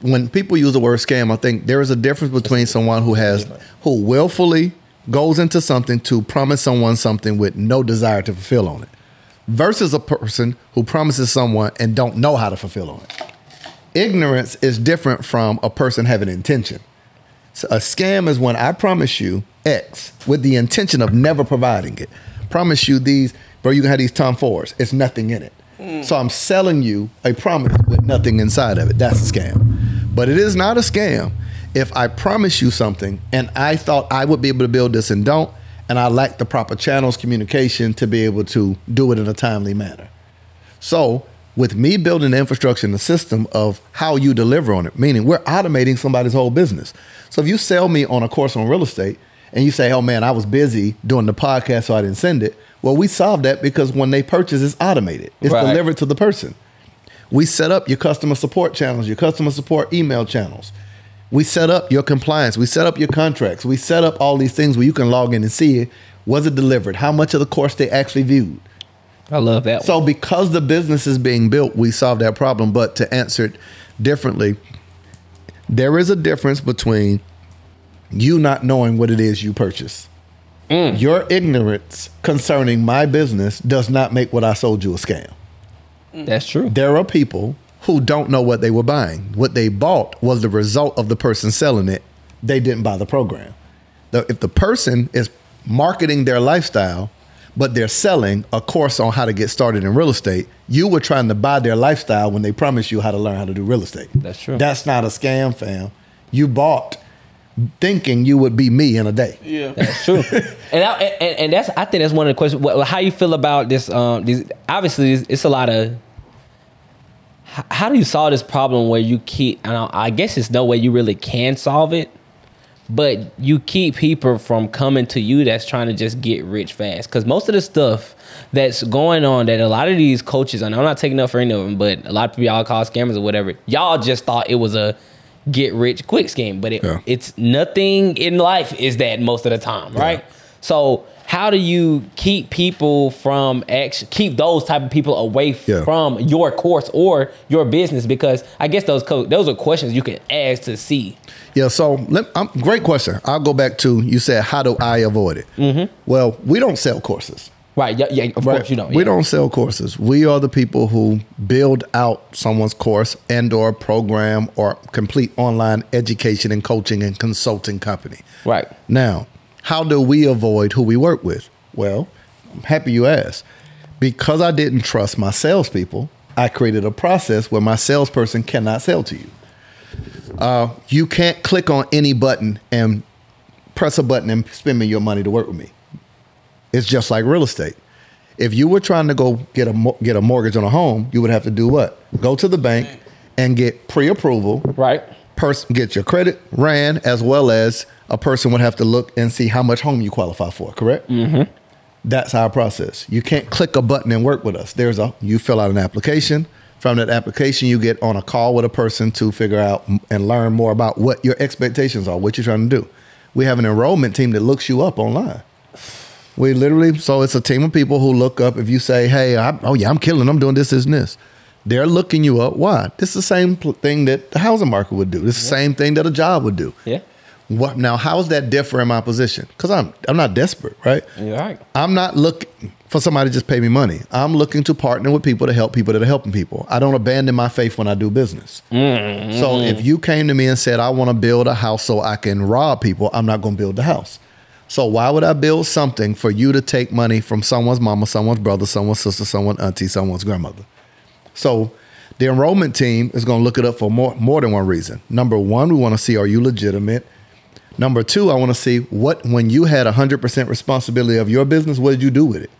when people use the word scam, I think there is a difference between someone who has, who willfully goes into something to promise someone something with no desire to fulfill on it, versus a person who promises someone and don't know how to fulfill on it. Ignorance is different from a person having intention. So a scam is when I promise you X with the intention of never providing it. Promise you these, bro, you can have these Tom Fords. It's nothing in it. Hmm. So I'm selling you a promise with nothing inside of it. That's a scam. But it is not a scam if I promise you something and I thought I would be able to build this and don't, and I lack the proper channels, communication to be able to do it in a timely manner. So, with me building the infrastructure and the system of how you deliver on it, meaning we're automating somebody's whole business. So, if you sell me on a course on real estate and you say, oh man, I was busy doing the podcast, so I didn't send it. Well, we solved that because when they purchase, it's automated, it's Right. delivered to the person. We set up your customer support channels, your customer support email channels. We set up your compliance. We set up your contracts. We set up all these things where you can log in and see it. Was it delivered? How much of the course they actually viewed? I love that one. So because the business is being built, we solve that problem. But to answer it differently, there is a difference between you not knowing what it is you purchase. Mm. Your ignorance concerning my business does not make what I sold you a scam. Mm. that's true There are people who don't know what they were buying. What they bought was the result of the person selling it. They didn't buy the program. If the person is marketing their lifestyle, but they're selling a course on how to get started in real estate, you were trying to buy their lifestyle when they promised you how to learn how to do real estate. That's true. That's not a scam, fam. You bought thinking you would be me in a day. Yeah. That's true, and, I, and and that's I think that's one of the questions. What, how you feel about this? Um, these obviously it's, it's a lot of. How do you solve this problem where you keep? And I, I guess it's no way you really can solve it, but you keep people from coming to you that's trying to just get rich fast. Because most of the stuff that's going on that a lot of these coaches, and I'm not taking up for any of them, but a lot of people y'all call scammers or whatever, y'all just thought it was a get rich quick scheme, but it, Yeah. it's nothing in life is that most of the time, right? So how do you keep people from actually keep those type of people away Yeah. from your course or your business? Because I guess those co- those are questions you can ask to see. Yeah, so let, um, great question. I'll go back to you said, how do I avoid it? Mm-hmm. Well, we don't sell courses. Right. Yeah. yeah of Right. course you don't. We don't sell courses. We are the people who build out someone's course and or program or complete online education and coaching and consulting company. Right. Now, how do we avoid who we work with? Well, I'm happy you asked. Because I didn't trust my salespeople, I created a process where my salesperson cannot sell to you. Uh, you can't click on any button and press a button and spend me your money to work with me. It's just like real estate. If you were trying to go get a get a mortgage on a home, you would have to do what? Go to the bank and get pre-approval Right. person get your credit ran as well as a person would have to look and see how much home you qualify for correct mm-hmm. that's our process you can't click a button and work with us there's a you fill out an application from that application you get on a call with a person to figure out and learn more about what your expectations are what you're trying to do we have an enrollment team that looks you up online we literally, so it's a team of people who look up. If you say, "Hey, I, oh yeah, I'm killing. I'm doing this, this, and this," they're looking you up. Why? This is the same thing that the housing market would do. This is the same thing that a job would do. Yeah. What now? How's that differ in my position? Because I'm I'm not desperate, right? You're right. I'm not looking for somebody to just pay me money. I'm looking to partner with people to help people that are helping people. I don't abandon my faith when I do business. Mm-hmm. So if you came to me and said, I want to build a house so I can rob people, I'm not going to build the house. So why would I build something for you to take money from someone's mama, someone's brother, someone's sister, someone's auntie, someone's grandmother? So the enrollment team is going to look it up for more, more than one reason. Number one, we want to see are you legitimate? Number two, I want to see what when you had 100% responsibility of your business, what did you do with it?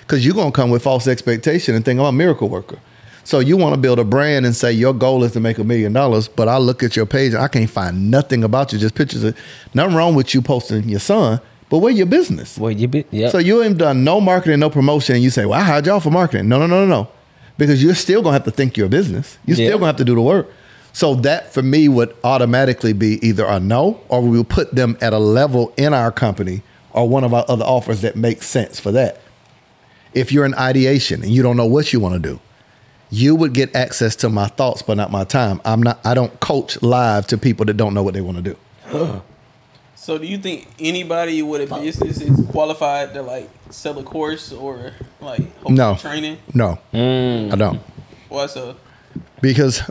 Because you're going to come with false expectation and think oh, I'm a miracle worker. So you want to build a brand and say your goal is to make a million dollars, but I look at your page and I can't find nothing about you, just pictures of nothing wrong with you posting your son, but where your business? Where you be yeah. So you ain't done no marketing, no promotion, and you say, Well, I hired y'all for marketing. No, no, no, no, no. Because you're still gonna have to think your business. You're Yeah. still gonna have to do the work. So that for me would automatically be either a no, or we will put them at a level in our company or one of our other offers that makes sense for that. If you're in ideation and you don't know what you want to do, you would get access to my thoughts, but not my time. I'm not I don't coach live to people that don't know what they want to do. So, do you think anybody with a business is qualified to like sell a course or like hopefully No. training? No. Mm. I don't. Why so? because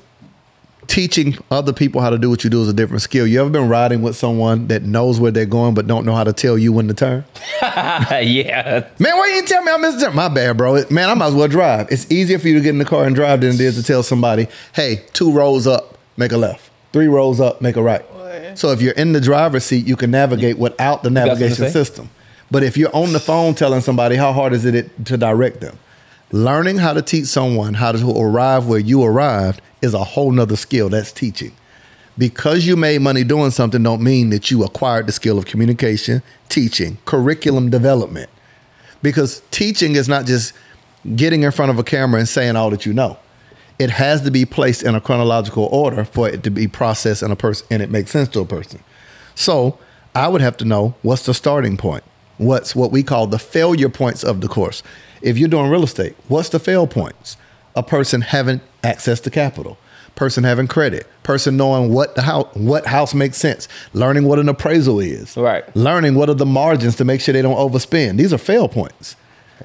teaching other people how to do what you do is a different skill. You ever been riding with someone that knows where they're going but don't know how to tell you when to turn? yeah. Man, why you didn't tell me I missed a turn? My bad, bro. Man, I might as well drive. It's easier for you to get in the car and drive than it is to tell somebody, hey, two rows up, make a left. Three rows up, make a right. So if you're in the driver's seat, you can navigate without the got something to navigation system. But if you're on the phone telling somebody, how hard is it to direct them? Learning how to teach someone how to arrive where you arrived is a whole nother skill. That's teaching. Because you made money doing something don't mean that you acquired the skill of communication, teaching, curriculum development. Because teaching is not just getting in front of a camera and saying all that you know. It has to be placed in a chronological order for it to be processed in a person and it makes sense to a person. So I would have to know what's the starting point. What's what we call the failure points of the course. If you're doing real estate, what's the fail points? A person having access to capital, person having credit, person knowing what the house what house makes sense, learning what an appraisal is, Right. Learning what are the margins to make sure they don't overspend. These are fail points.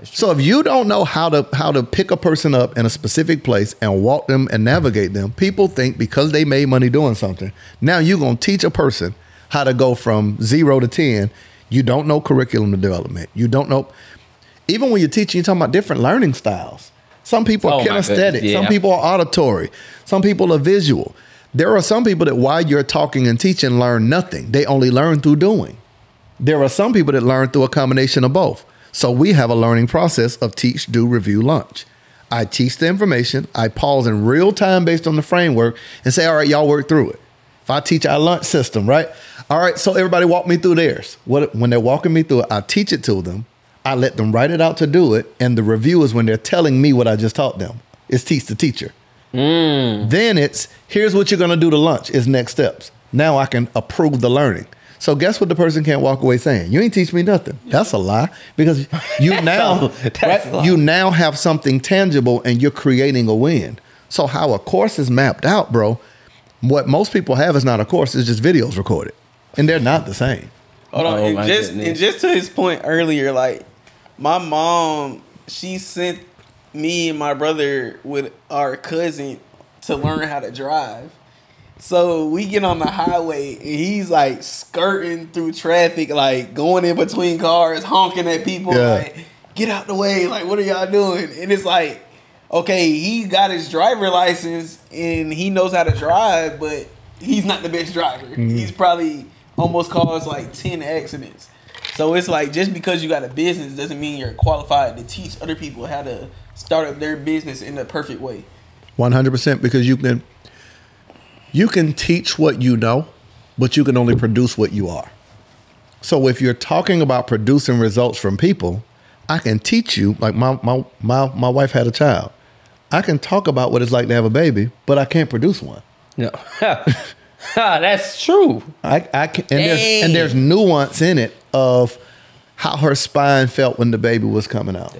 So if you don't know how to how to pick a person up in a specific place and walk them and navigate them, people think because they made money doing something, now you're gonna teach a person how to go from zero to ten. You don't know curriculum development. You don't know even when you're teaching, you're talking about different learning styles. Some people are Oh, my kinesthetic, goodness, some people are auditory, some people are visual. There are some people that while you're talking and teaching learn nothing. They only learn through doing. There are some people that learn through a combination of both. So we have a learning process of teach, do, review, lunch. I teach the information, I pause in real time based on the framework and say, all right, y'all work through it. If I teach our lunch system, right? All right, so everybody walk me through theirs. What when they're walking me through it, I teach it to them. I let them write it out to do it, and the review is when they're telling me what I just taught them. It's teach the teacher. Mm. Then it's here's what you're gonna do to lunch is next steps. Now I can approve the learning. So guess what the person can't walk away saying? You ain't teach me nothing. That's a lie because you now right, you now have something tangible and you're creating a win. So how a course is mapped out, bro, what most people have is not a course, it's just videos recorded. And they're not the same. Hold on, Oh, and my just goodness. and just to his point earlier, like my mom she sent me and my brother with our cousin to learn how to drive. So we get on the highway and he's like skirting through traffic, like going in between cars, honking at people, Yeah. like, get out the way, like what are y'all doing? And it's like, okay, he got his driver license and he knows how to drive, but he's not the best driver. Mm-hmm. He's probably almost caused like 10 accidents. So it's like just because you got a business doesn't mean you're qualified to teach other people how to start up their business in the perfect way. One hundred percent because you can you can teach what you know, but you can only produce what you are. So if you're talking about producing results from people, I can teach you like my my my, my wife had a child. I can talk about what it's like to have a baby, but I can't produce one. No. That's true. I, I can, and there's, and there's nuance in it of how her spine felt when the baby was coming out.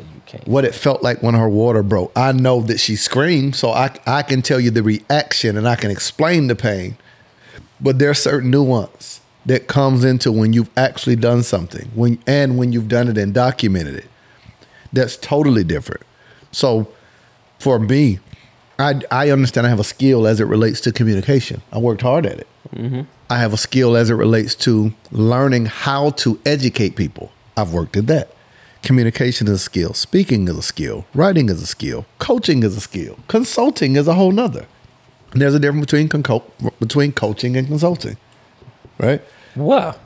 What it felt like when her water broke. I know that she screamed, so I I can tell you the reaction and I can explain the pain. But there's certain nuance that comes into when you've actually done something, when and when you've done it and documented it. That's totally different. So for me, I I understand I have a skill as it relates to communication. I worked hard at it. Mm-hmm. I have a skill as it relates to learning how to educate people. I've worked at that. Communication is a skill. Speaking is a skill. Writing is a skill. Coaching is a skill. Consulting is a whole nother. And there's a difference between conco- between coaching and consulting, right? Wow.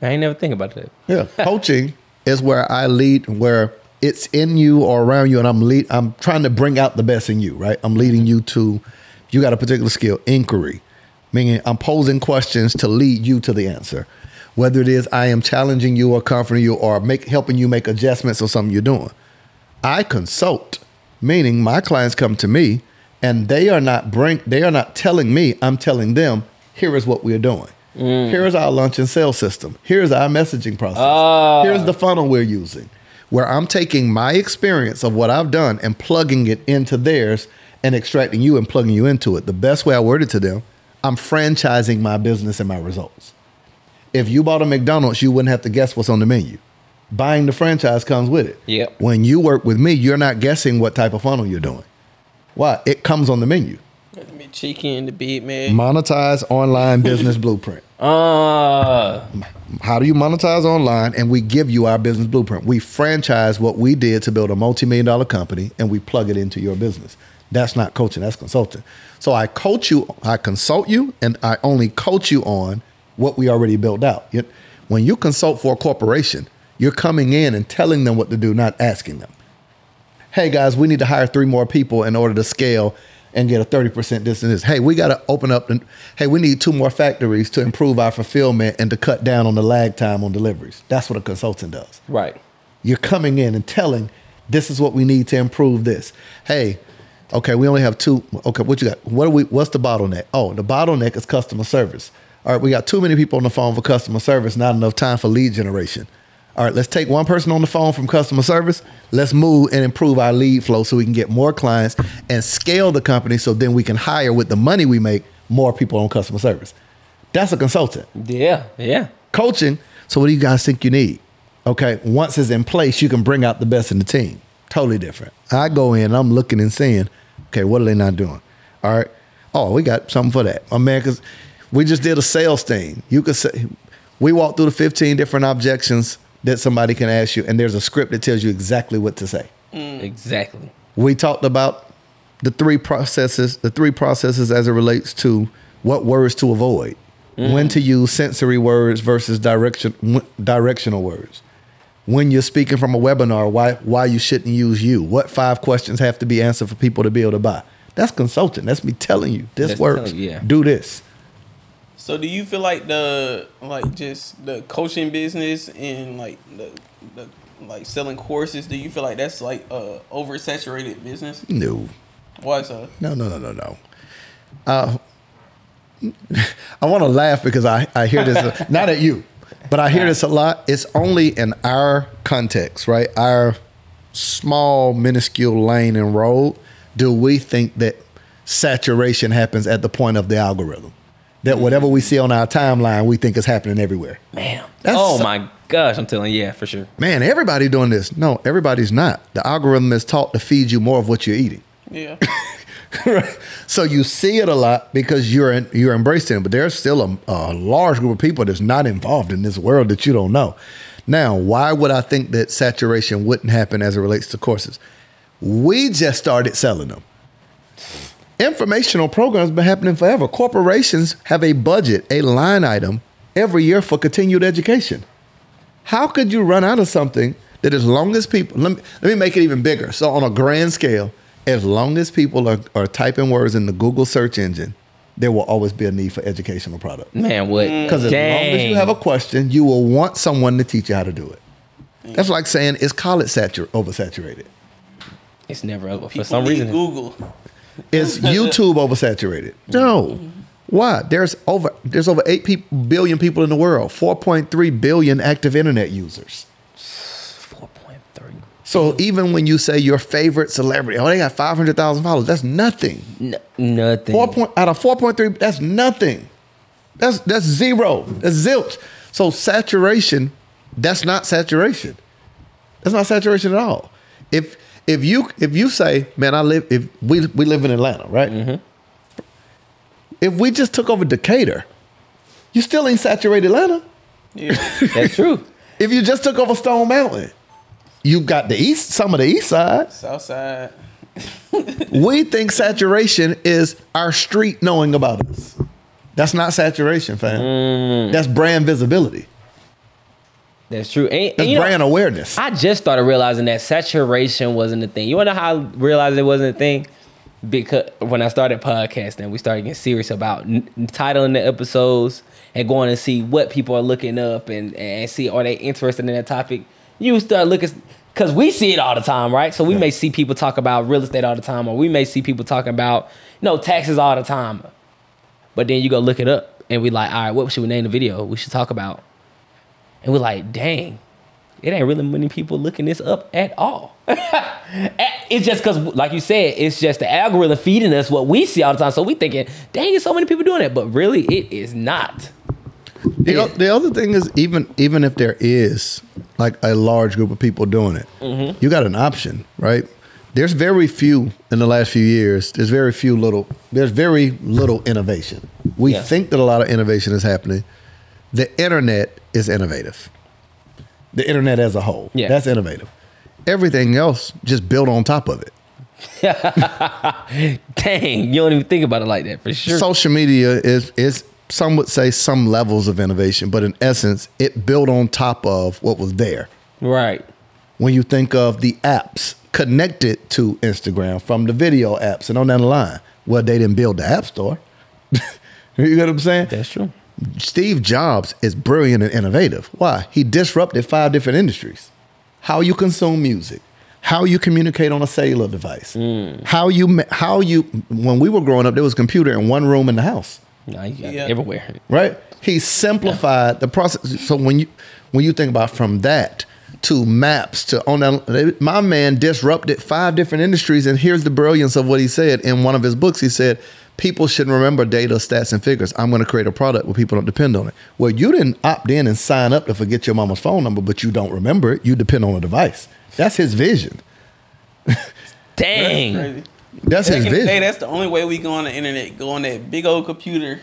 I ain't never think about that. Yeah, coaching is where I lead, where it's in you or around you, and I'm lead. I'm trying to bring out the best in you, right? I'm leading you to. You got a particular skill, inquiry, meaning I'm posing questions to lead you to the answer. Whether it is I am challenging you or comforting you or make helping you make adjustments or something you're doing. I consult, meaning my clients come to me and they are not bring they are not telling me, I'm telling them, here is what we're doing. Mm. Here's our lunch and sales system. Here's our messaging process. Ah. Here's the funnel we're using. Where I'm taking my experience of what I've done and plugging it into theirs and extracting you and plugging you into it. The best way I word it to them, I'm franchising my business and my results. If you bought a McDonald's, you wouldn't have to guess what's on the menu. Buying the franchise comes with it. Yep. When you work with me, you're not guessing what type of funnel you're doing. Why? It comes on the menu. Let me cheeky in the beat, man. Monetize online business blueprint. Uh, How do you monetize online? And we give you our business blueprint. We franchise what we did to build a multi-million dollar company and we plug it into your business. That's not coaching, that's consulting. So I coach you, I consult you, and I only coach you on what we already built out. When you consult for a corporation, you're coming in and telling them what to do, not asking them. Hey guys, we need to hire three more people in order to scale and get a 30% this and this. Hey, we got to open up and hey, we need two more factories to improve our fulfillment and to cut down on the lag time on deliveries. That's what a consultant does. right. You're coming in and telling this is what we need to improve this. Hey, okay, we only have two. Okay, what you got? What are we what's the bottleneck? Oh, the bottleneck is customer service. All right, we got too many people on the phone for customer service, not enough time for lead generation. All right, let's take one person on the phone from customer service. Let's move and improve our lead flow so we can get more clients and scale the company so then we can hire with the money we make more people on customer service. That's a consultant Yeah. Yeah. coaching. So what do you guys think you need? Okay, once it's in place, you can bring out the best in the team. Totally different. I go in, I'm looking and saying, okay, what are they not doing? All right. Oh, we got something for that. My man, because we just did a sales thing. You could say we walked through the 15 different objections that somebody can ask you, and there's a script that tells you exactly what to say. Mm. Exactly. We talked about the three processes, the three processes as it relates to what words to avoid, mm. when to use sensory words versus direction directional words. When you're speaking from a webinar, why why you shouldn't use you? What five questions have to be answered for people to be able to buy? That's consulting. That's me telling you this That's works. you, yeah. Do this. So do you feel like the like just the coaching business and like the, the like selling courses? Do you feel like that's like a oversaturated business? No, Why so? no, no, no, no, no. Uh, I want to laugh because I, I hear this, not at you, but I hear this a lot. It's only in our context, right? Our small, minuscule lane and road, do we think that saturation happens at the point of the algorithm? That whatever we see on our timeline, we think is happening everywhere. Man. That's oh so- my gosh, I'm telling you, yeah, for sure. Man, everybody doing this. No, everybody's not. The algorithm is taught to feed you more of what you're eating. Yeah. right? So you see it a lot because you're in, you're embracing it, but there's still a, a large group of people that's not involved in this world that you don't know. Now, why would I think that saturation wouldn't happen as it relates to courses? We just started selling them. Informational programs have been happening forever. Corporations have a budget, a line item every year for continued education. How could you run out of something that as long as people let me, let me make it even bigger. So on a grand scale, as long as people are, are typing words in the Google search engine, there will always be a need for educational product. Man, what? Mm. Because as long as you have a question, you will want someone to teach you how to do it. That's like saying is college satur- oversaturated? it's never over for People some need reason. Google. Is YouTube oversaturated? No. Why? There's over there's over eight peop billion people in the world. 4.3 billion active internet users. Four point three. So even when you say your favorite celebrity, oh, they got 500,000 followers, that's nothing. N- nothing. Four point out of 4.3, that's nothing. That's that's zero. That's zilch. So saturation, that's not saturation. That's not saturation at all. If if you if you say, man, I live if we we live in Atlanta, right? Mm-hmm. If we just took over Decatur, you still ain't saturated Atlanta. Yeah. That's true. If you just took over Stone Mountain, you got the east, some of the east side. south side. We think saturation is our street knowing about us. That's not saturation, fam. Mm. That's brand visibility. That's true. And, and you know, brand awareness. I just started realizing that saturation wasn't a thing. You wanna know how I realized it wasn't a thing? Because when I started podcasting, we started getting serious about n- titling the episodes and going to see what people are looking up and, and see are they interested in that topic. You start looking because we see it all the time, right? So we may see people talk about real estate all the time, or we may see people talking about you know taxes all the time. But then you go look it up, and we like, all right, what should we name the video? We should talk about. And we're like, dang, it ain't really many people looking this up at all. it's just because, like you said, it's just the algorithm feeding us what we see all the time. So we thinking, dang, there's so many people doing it. But really, it is not. The, o- the other thing is even even if there is like a large group of people doing it, mm-hmm. you got an option, right? There's very few in the last few years. There's very few little. There's very little innovation. We Yeah. think that a lot of innovation is happening. The internet is innovative. The internet as a whole, Yeah. that's innovative. Everything else just built on top of it. Dang, you don't even think about it like that for sure. Social media is is some would say some levels of innovation, but in essence, it built on top of what was there. right. when you think of the apps connected to Instagram from the video apps and on down the line. Well, they didn't build the app store. you get what I'm saying? That's true. Steve Jobs is brilliant and innovative. Why? He disrupted five different industries. How you consume music, how you communicate on a cellular device, mm. how you how you when we were growing up, there was a computer in one room in the house Nah, you got Yeah. everywhere. right? He simplified the process. So when you when you think about from that to maps to on that, my man disrupted five different industries. And here's the brilliance of what he said in one of his books. He said, "People should remember data, stats, and figures. I'm going to create a product where people don't depend on it. Well, you didn't opt in and sign up to forget your mama's phone number, but you don't remember it. You depend on a device. That's his vision. Dang. Crazy. That's his in the day, that's the only way we go on the internet. Go on that big old computer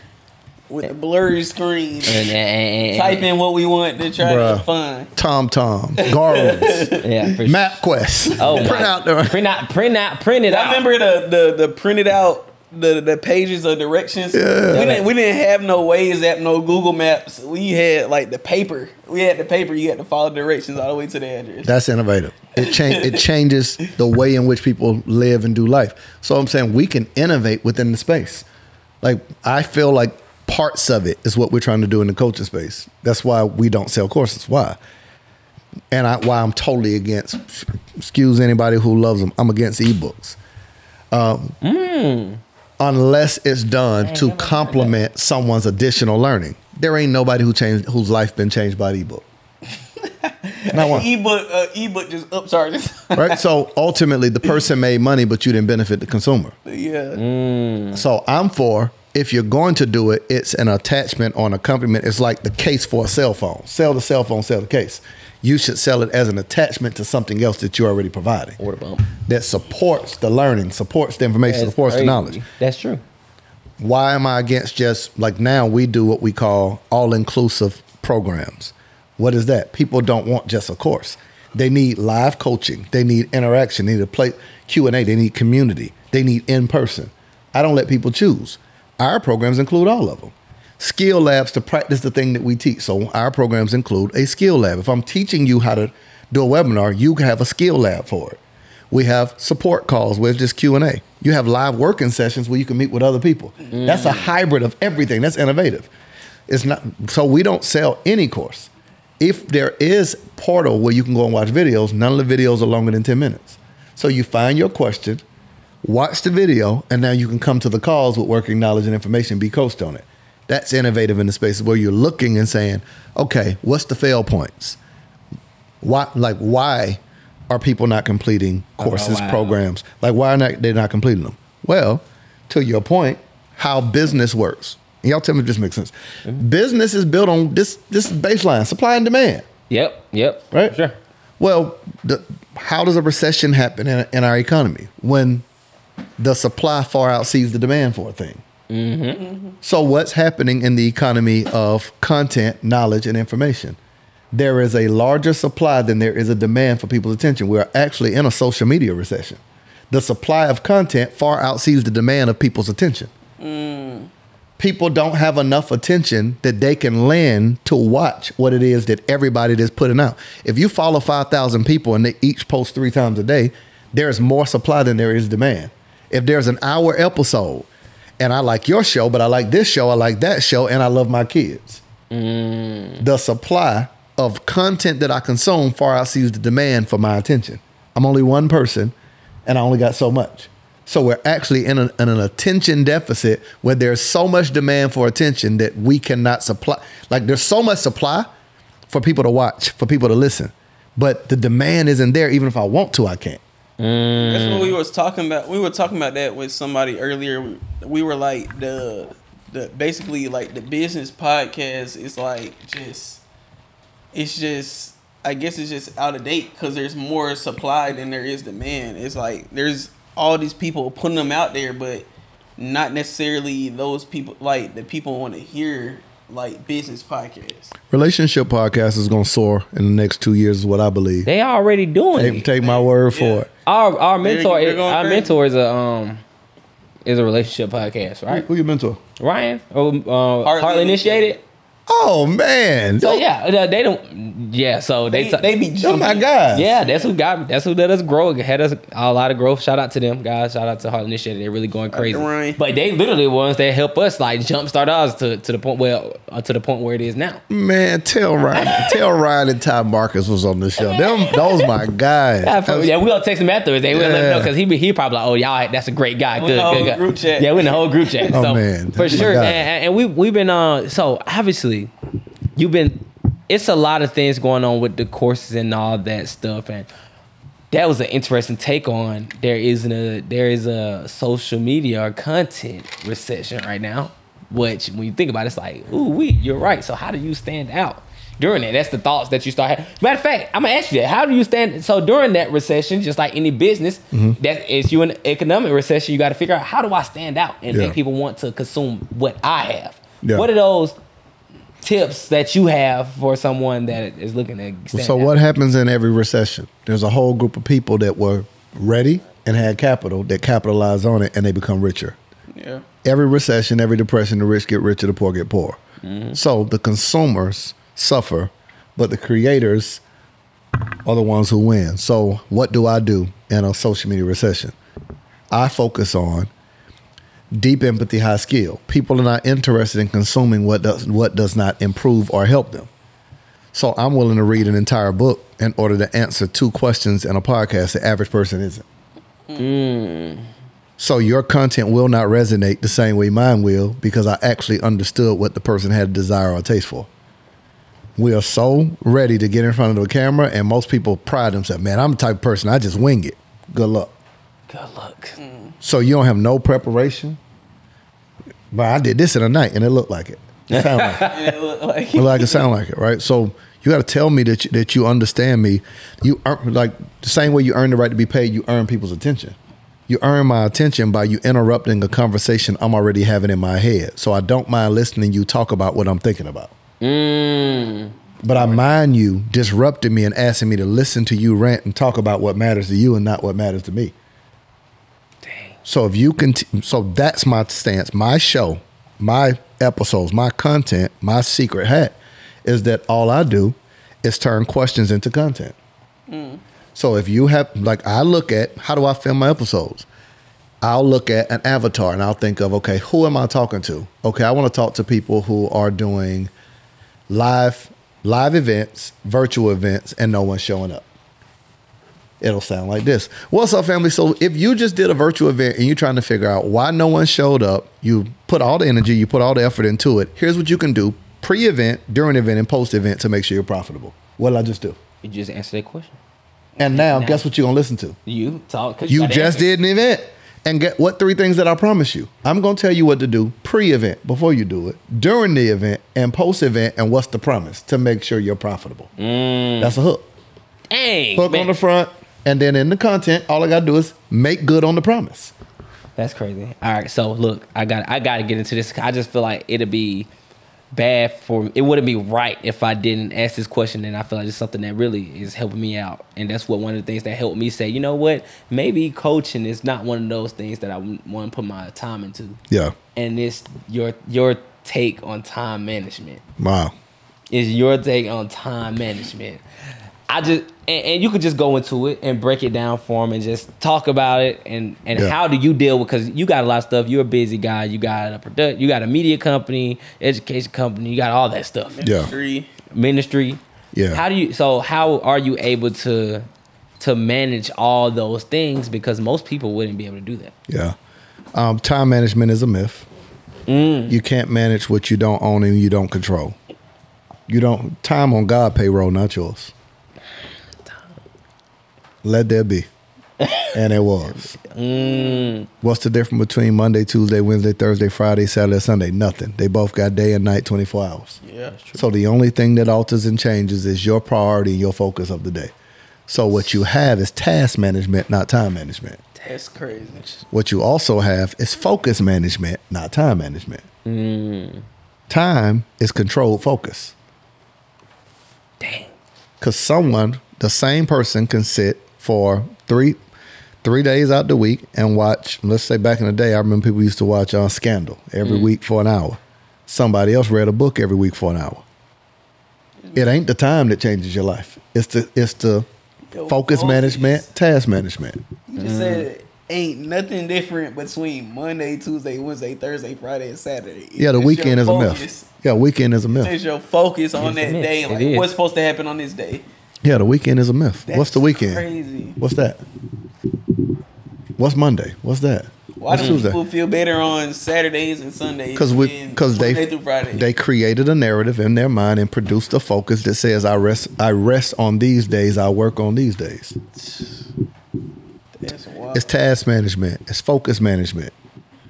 with the blurry screen. Type in what we want to try Bruh. to find. Tom Tom, Garmins, yeah, for sure. MapQuest. Oh, print out the print out, print out, print it I out. remember the the the printed out the the pages of directions. Yeah. We didn't we didn't have no Waze app, no Google Maps. We had like the paper. We had the paper. You had to follow directions all the way to the address. That's innovative. It change it changes the way in which people live and do life. So I'm saying we can innovate within the space. Like I feel like parts of it is what we're trying to do in the coaching space. That's why we don't sell courses. Why? And I, why I'm totally against. Excuse anybody who loves them. I'm against ebooks. Um, Unless it's done to complement someone's additional learning. There ain't nobody who changed whose life been changed by the ebook. Not one ebook uh, ebook just upcharges. right? So ultimately, the person made money, but you didn't benefit the consumer. yeah. So I'm for if you're going to do it, it's an attachment or an accompaniment. It's like the case for a cell phone. Sell the cell phone, sell the case. You should sell it as an attachment to something else that you're already providing Order bump. that supports the learning, supports the information, That's supports crazy. the knowledge. That's true. Why am I against just like now we do what we call all inclusive programs? What is that? People don't want just a course. They need live coaching. They need interaction. They need a play Q and A. They need community. They need in person. I don't let people choose. Our programs include all of them. Skill labs to practice the thing that we teach. So our programs include a skill lab. If I'm teaching you how to do a webinar, you have a skill lab for it. We have support calls where it's just Q and A. You have live working sessions where you can meet with other people. That's a mm. hybrid of everything. That's innovative. It's not so we don't sell any course. If there is portal where you can go and watch videos, none of the videos are longer than 10 minutes. So you find your question, watch the video, and now you can come to the calls with working knowledge and information, be coached on it. That's innovative in the spaces where you're looking and saying, okay, what's the fail points? Why like why are people not completing oh, courses, wow. programs? Like why are not they not completing them? Well, to your point, how business works. Y'all tell me if this makes sense. Mm-hmm. Business is built on this this baseline, supply and demand. Yep. Yep. Right? Sure. Well, the, how does a recession happen in, in our economy when the supply far outsees the demand for a thing? Mm-hmm. So, what's happening in the economy of content, knowledge, and information? There is a larger supply than there is a demand for people's attention. We are actually in a social media recession. The supply of content far outsees the demand of people's attention. Mm. People don't have enough attention that they can lend to watch what it is that everybody is putting out. If you follow 5,000 people and they each post three times a day, there's more supply than there is demand. If there's an hour episode and I like your show, but I like this show, I like that show, and I love my kids, mm. the supply of content that I consume far outsees the demand for my attention. I'm only one person and I only got so much. So we're actually in, an in an attention deficit where there's so much demand for attention that we cannot supply. Like there's so much supply for people to watch, for people to listen, but the demand isn't there. Even if I want to, I can't. That's what we mm. was talking about. We were talking about that with somebody earlier. We, we were like the the basically like the business podcast is like just it's just I guess it's just out of date because there's more supply than there is demand. It's like there's all these people putting them out there, but not necessarily those people like the people want to hear like business podcast. Relationship podcast is going to soar in the next two years, is what I believe. They already doing Take, it. take my word for Yeah. it. Our our mentor they're our crazy. mentor is a um is a relationship podcast, right? Who your mentor? Ryan, or uh, Heartly, initiated. Oh man, So yeah, uh, they don't. Yeah, so they They, t- they be oh my god. Yeah, that's who got. That's who let us grow. Had us a lot of growth. Shout out to them guys. Shout out to Heart Initiative. They're really going crazy. Ryan. But they literally the ones that help us like jumpstart ours to, to the point where uh, to the point where it is now. Man, tell Ryan, tell Ryan and Ty Marcus was on the show. Them, those my guys. Yeah, for- yeah, we gonna text him afterwards. They will let him know because he be he probably like, oh y'all, that's a great guy. We Good, good guy. group chat. Yeah, we in the whole group chat. Oh, so, man, for sure. And, and we we've been uh so obviously you've been it's a lot of things going on with the courses and all that stuff and that was an interesting take on there is a there is a social media or content recession right now which when you think about it it's like ooh we you're right so how do you stand out during that that's the thoughts that you start having matter of fact i'm gonna ask you that how do you stand so during that recession just like any business Mm-hmm. that is you in economic recession you got to figure out how do i stand out and Yeah. make people want to consume what i have Yeah. what are those tips that you have for someone that is looking at. stand So out? what happens in every recession? There's a whole group of people that were ready and had capital that capitalize on it and they become richer. Yeah. Every recession, every depression, the rich get richer, the poor get poor. Mm-hmm. So the consumers suffer, but the creators are the ones who win. So what do I do in a social media recession? I focus on deep empathy, high skill. People are not interested in consuming what does what does not improve or help them. So I'm willing to read an entire book in order to answer two questions in a podcast the average person isn't. Hmm. So your content will not resonate the same way mine will because I actually understood what the person had a desire or a taste for. We are so ready to get in front of the camera, and most people pride themselves. Man, I'm the type of person I just wing it. Good luck. Good luck So you don't have no preparation. But I did this in a night and it looked like it. It sound like it. It look like It looked like it sound like it, right? So you got to tell me that you, that you understand me. You earn, like the same way you earn the right to be paid. You earn people's attention. You earn my attention by you interrupting a conversation I'm already having in my head. So I don't mind listening you talk about what I'm thinking about. Mm. But I mind you disrupting me and asking me to listen to you rant and talk about what matters to you and not what matters to me. So if you can, so that's my stance. My show, my episodes, my content, my secret hat is that all I do is turn questions into content. So if you have, like, I look at how do I film my episodes? I'll look at an avatar and I'll think of, okay, who am I talking to? Okay, I want to talk to people who are doing live live events, virtual events, and no one's showing up. It'll sound like this. What's up, family? So if you just did a virtual event and you're trying to figure out why no one showed up, you put all the energy, you put all the effort into it. Here's what you can do pre-event, during event, and post-event to make sure you're profitable. What did I just do? You just answer that question. And now, Now- guess what you're gonna listen to? You talk. You the just answer. did an event. And get what three things that I promise you? I'm gonna tell you what to do pre-event before you do it, during the event, and post-event. And what's the promise to make sure you're profitable? Mm. That's a hook. Dang. Hook man. on the front, and then in the content, all I gotta do is make good on the promise. That's crazy. All right, so look, I got I got to get into this. I just feel like it'd be bad for it wouldn't be right if I didn't ask this question and I feel like it's something that really is helping me out. And that's what one of the things that helped me say, you know what? Maybe coaching is not one of those things that I want to put my time into. Yeah. And it's your your take on time management. Wow. Is your take on time management. I just and, and you could just go into it and break it down for them and just talk about it and and Yeah. how do you deal with because you got a lot of stuff. You're a busy guy. You got a product. You got a media company, education company. You got all that stuff. Yeah. Three. Ministry. Yeah. How do you? So how are you able to to manage all those things? Because most people wouldn't be able to do that. Yeah. Um, time management is a myth. You can't manage what you don't own and you don't control. You don't time on God payroll, not yours. Let there be. And it was. Mm. What's the difference between Monday, Tuesday, Wednesday, Thursday, Friday, Saturday, Sunday? Nothing. They both got day and night, 24 hours. Yeah, that's true. So the only thing that alters and changes is your priority and your focus of the day. So what you have is task management, not time management. That's crazy. What you also have is focus management, not time management. Mm. Time is controlled focus. Dang. Because someone, the same person, can sit for three three days out the week and watch. Let's say back in the day, I remember people used to watch on Scandal every mm. week for an hour. Somebody else read a book every week for an hour. It ain't the time that changes your life. It's the it's the Yo, focus focus. management, task management. You just said ain't nothing different between Monday, Tuesday, Wednesday, Thursday, Friday, and Saturday. It's Yeah, the weekend your is a focus. myth. Yeah, weekend is a myth. It's your focus on It's that day. Like what's supposed to happen on this day. Yeah, the weekend is a myth. What's the weekend? Crazy. What's that? What's Monday? What's that? Why What's do Tuesday? people feel better on Saturdays and Sundays? Because we because they they created a narrative in their mind and produced a focus that says I rest I rest on these days, I work on these days. That's. It's task management. It's focus management.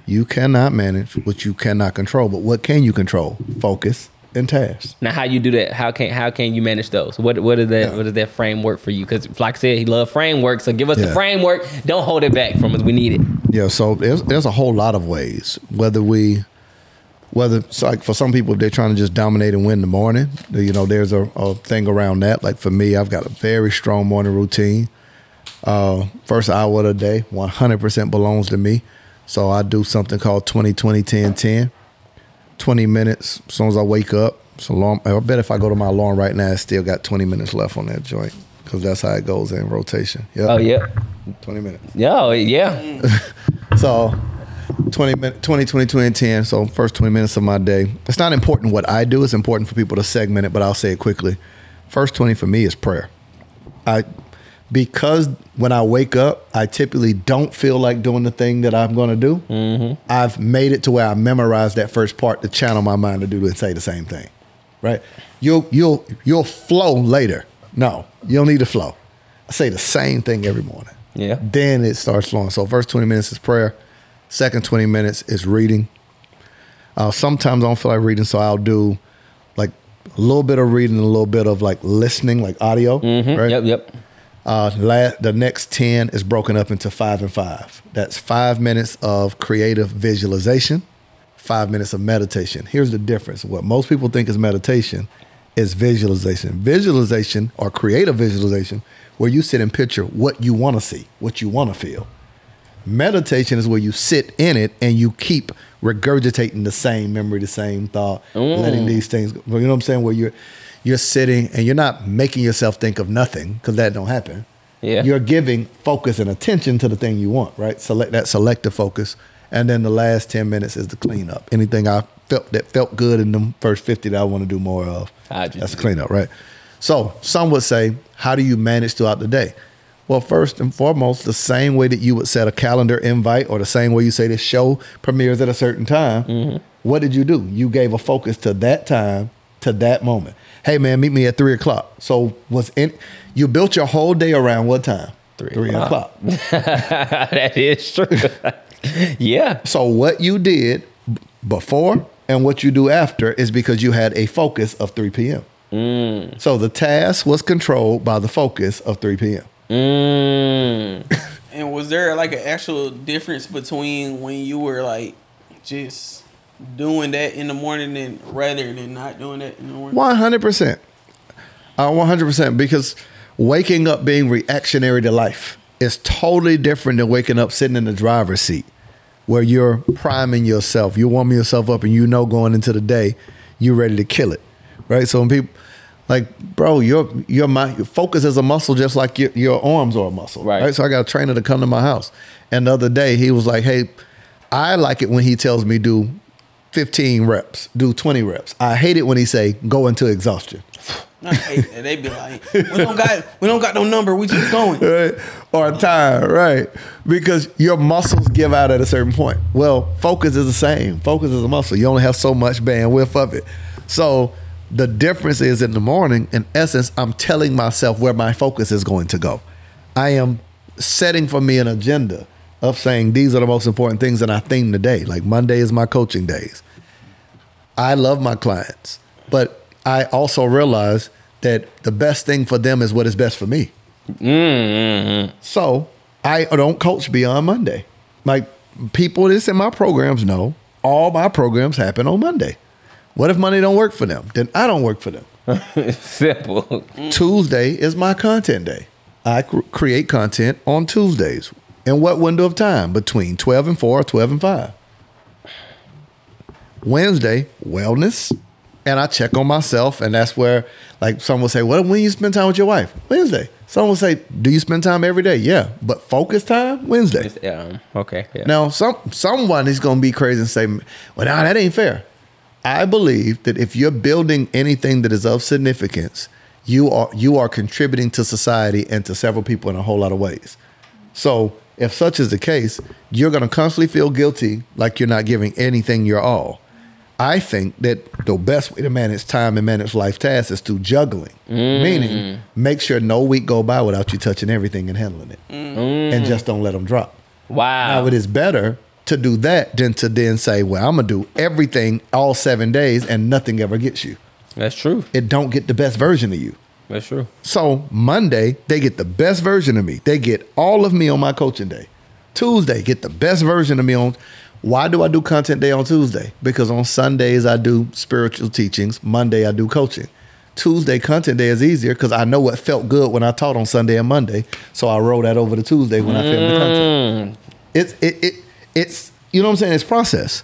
You cannot manage what you cannot control, but what can you control? Focus and tasks. Now, how you do that? How can how can you manage those? What what is that? Yeah. What is that framework for you? Because like I said, he love framework. So give us the framework. Don't hold it back from us. We need it. Yeah, so there's there's a whole lot of ways. Whether we, whether it's like for some people, if they're trying to just dominate and win in the morning, you know, there's a, a thing around that. Like for me, I've got a very strong morning routine. Uh, first hour of the day, 100% belongs to me. So I do something called 20 20 10 10. 20 minutes as soon as I wake up. So alarm, I bet if I go to my alarm right now, it's still got 20 minutes left on that joint because that's how it goes in rotation. Yep. Oh yeah, 20 minutes. yeah, oh, yeah. So 20 20, 20, 20, 10. So first 20 minutes of my day. It's not important what I do. It's important for people to segment it, but I'll say it quickly. First 20 for me is prayer. I because when I wake up, I typically don't feel like doing the thing that I'm going to do. I've made it to where I memorize that first part to channel my mind to do and say the same thing. Right? You'll you'll you'll flow later. No, you don't need to flow. I say the same thing every morning Yeah. then it starts flowing. So first 20 minutes is prayer. Second 20 minutes is reading. Uh, sometimes I don't feel like reading, so I'll do like a little bit of reading, a little bit of like listening, like audio. Right? Yep, yep. Uh, la- the next 10 is broken up into five and five. That's five minutes of creative visualization, five minutes of meditation. Here's the difference. What most people think is meditation is visualization. Visualization or creative visualization, where you sit and picture what you want to see, what you want to feel. Meditation is where you sit in it and you keep regurgitating the same memory, the same thought, letting these things. go. You know what I'm saying? Where you're you're sitting and you're not making yourself think of nothing because that don't happen. Yeah. You're giving focus and attention to the thing you want, right? Select that selective focus, and then the last ten minutes is the cleanup. Anything I felt that felt good in the first fifty that I want to do more of. That's the cleanup, right? So some would say, how do you manage throughout the day? Well, first and foremost, the same way that you would set a calendar invite or the same way you say this show premieres at a certain time, what did you do? You gave a focus to that time, to that moment. Hey man, meet me at three o'clock. So was in you built your whole day around what time? Three three o'clock. that is true. yeah. So what you did before and what you do after is because you had a focus of 3 p.m. So the task was controlled by the focus of 3 p.m. Mm. And was there like an actual difference between when you were like just doing that in the morning and rather than not doing that in the morning? One hundred percent. Uh, One hundred percent. Because waking up being reactionary to life is totally different than waking up sitting in the driver's seat, where you're priming yourself, you're warming yourself up, and you know going into the day, you're ready to kill it, right? So when people like, bro, your your mind, your focus is a muscle, just like your, your arms are a muscle, Right. right? So I got a trainer to come to my house, and the other day he was like, "Hey, I like it when he tells me do 15 reps, do 20 reps. I hate it when he say go into exhaustion. I hate that. They be like, we don't got we don't got no number. We just going. Right? Or time, right? Because your muscles give out at a certain point. Well, focus is the same. Focus is a muscle. You only have so much bandwidth of it. So the difference is in the morning, in essence, I'm telling myself where my focus is going to go. I am setting for me an agenda of saying these are the most important things that I theme today. Like Monday is my coaching days. I love my clients, but I also realize that the best thing for them is what is best for me. Mm-hmm. So I don't coach beyond Monday. Like people that's in my programs know all my programs happen on Monday. What if Monday don't work for them? Then I don't work for them. Simple. Tuesday is my content day. I cr- create content on Tuesdays. In what window of time? Between 12 and 4 or 12 and 5. Wednesday, wellness. And I check on myself. And that's where, like, someone will say, Well, when you spend time with your wife? Wednesday. Someone will say, Do you spend time every day? Yeah. But focus time? Wednesday. Yeah. Okay. Yeah. Now, some someone is going to be crazy and say, "Well, now that ain't fair." I believe that if you're building anything that is of significance, you are you are contributing to society and to several people in a whole lot of ways. So, if such is the case, you're going to constantly feel guilty like you're not giving anything your all. I think that the best way to manage time and manage life tasks is through juggling, mm. meaning make sure no week go by without you touching everything and handling it, mm. and just don't let them drop. Wow. Now it is better to do that than to then say, "Well, I'm gonna do everything all seven days and nothing ever gets you." That's true. It don't get the best version of you. That's true. So Monday they get the best version of me. They get all of me on my coaching day. Tuesday get the best version of me on. Why do I do content day on Tuesday? Because on Sundays I do spiritual teachings. Monday I do coaching. Tuesday content day is easier because I know what felt good when I taught on Sunday and Monday. So I roll that over to Tuesday when I film the content. Mm. It's it, it it's you know what I'm saying. It's process.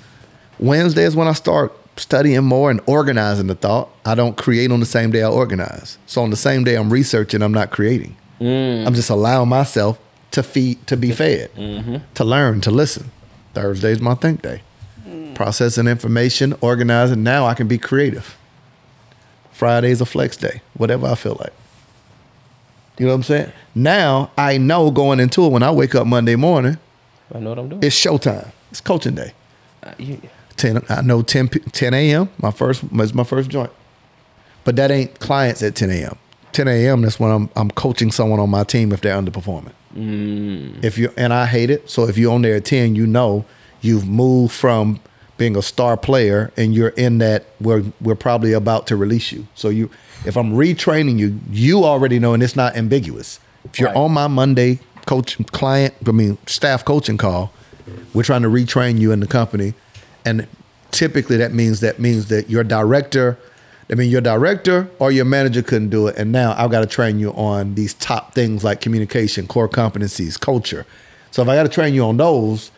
Wednesday is when I start studying more and organizing the thought. I don't create on the same day I organize. So on the same day I'm researching, I'm not creating. Mm. I'm just allowing myself to feed to be fed, mm-hmm. to learn, to listen. Thursday's my think day. Mm. Processing information, organizing. Now I can be creative. Friday's a flex day, whatever I feel like. You know what I'm saying? Now I know going into it when I wake up Monday morning, I know what I'm doing. it's showtime. It's coaching day. Uh, you- 10 I know 10 10 a.m. My first is my first joint. But that ain't clients at 10 a.m. 10 a.m. That's when I'm I'm coaching someone on my team if they're underperforming. Mm. If you and I hate it. So if you're on there at 10, you know you've moved from being a star player and you're in that we're we're probably about to release you. So you if I'm retraining you, you already know and it's not ambiguous. If you're Right. on my Monday coach client, I mean staff coaching call, we're trying to retrain you in the company. And typically that means that means that your director I mean your director or your manager couldn't do it. And now I've got to train you on these top things like communication, core competencies, culture. So if I got to train you on those,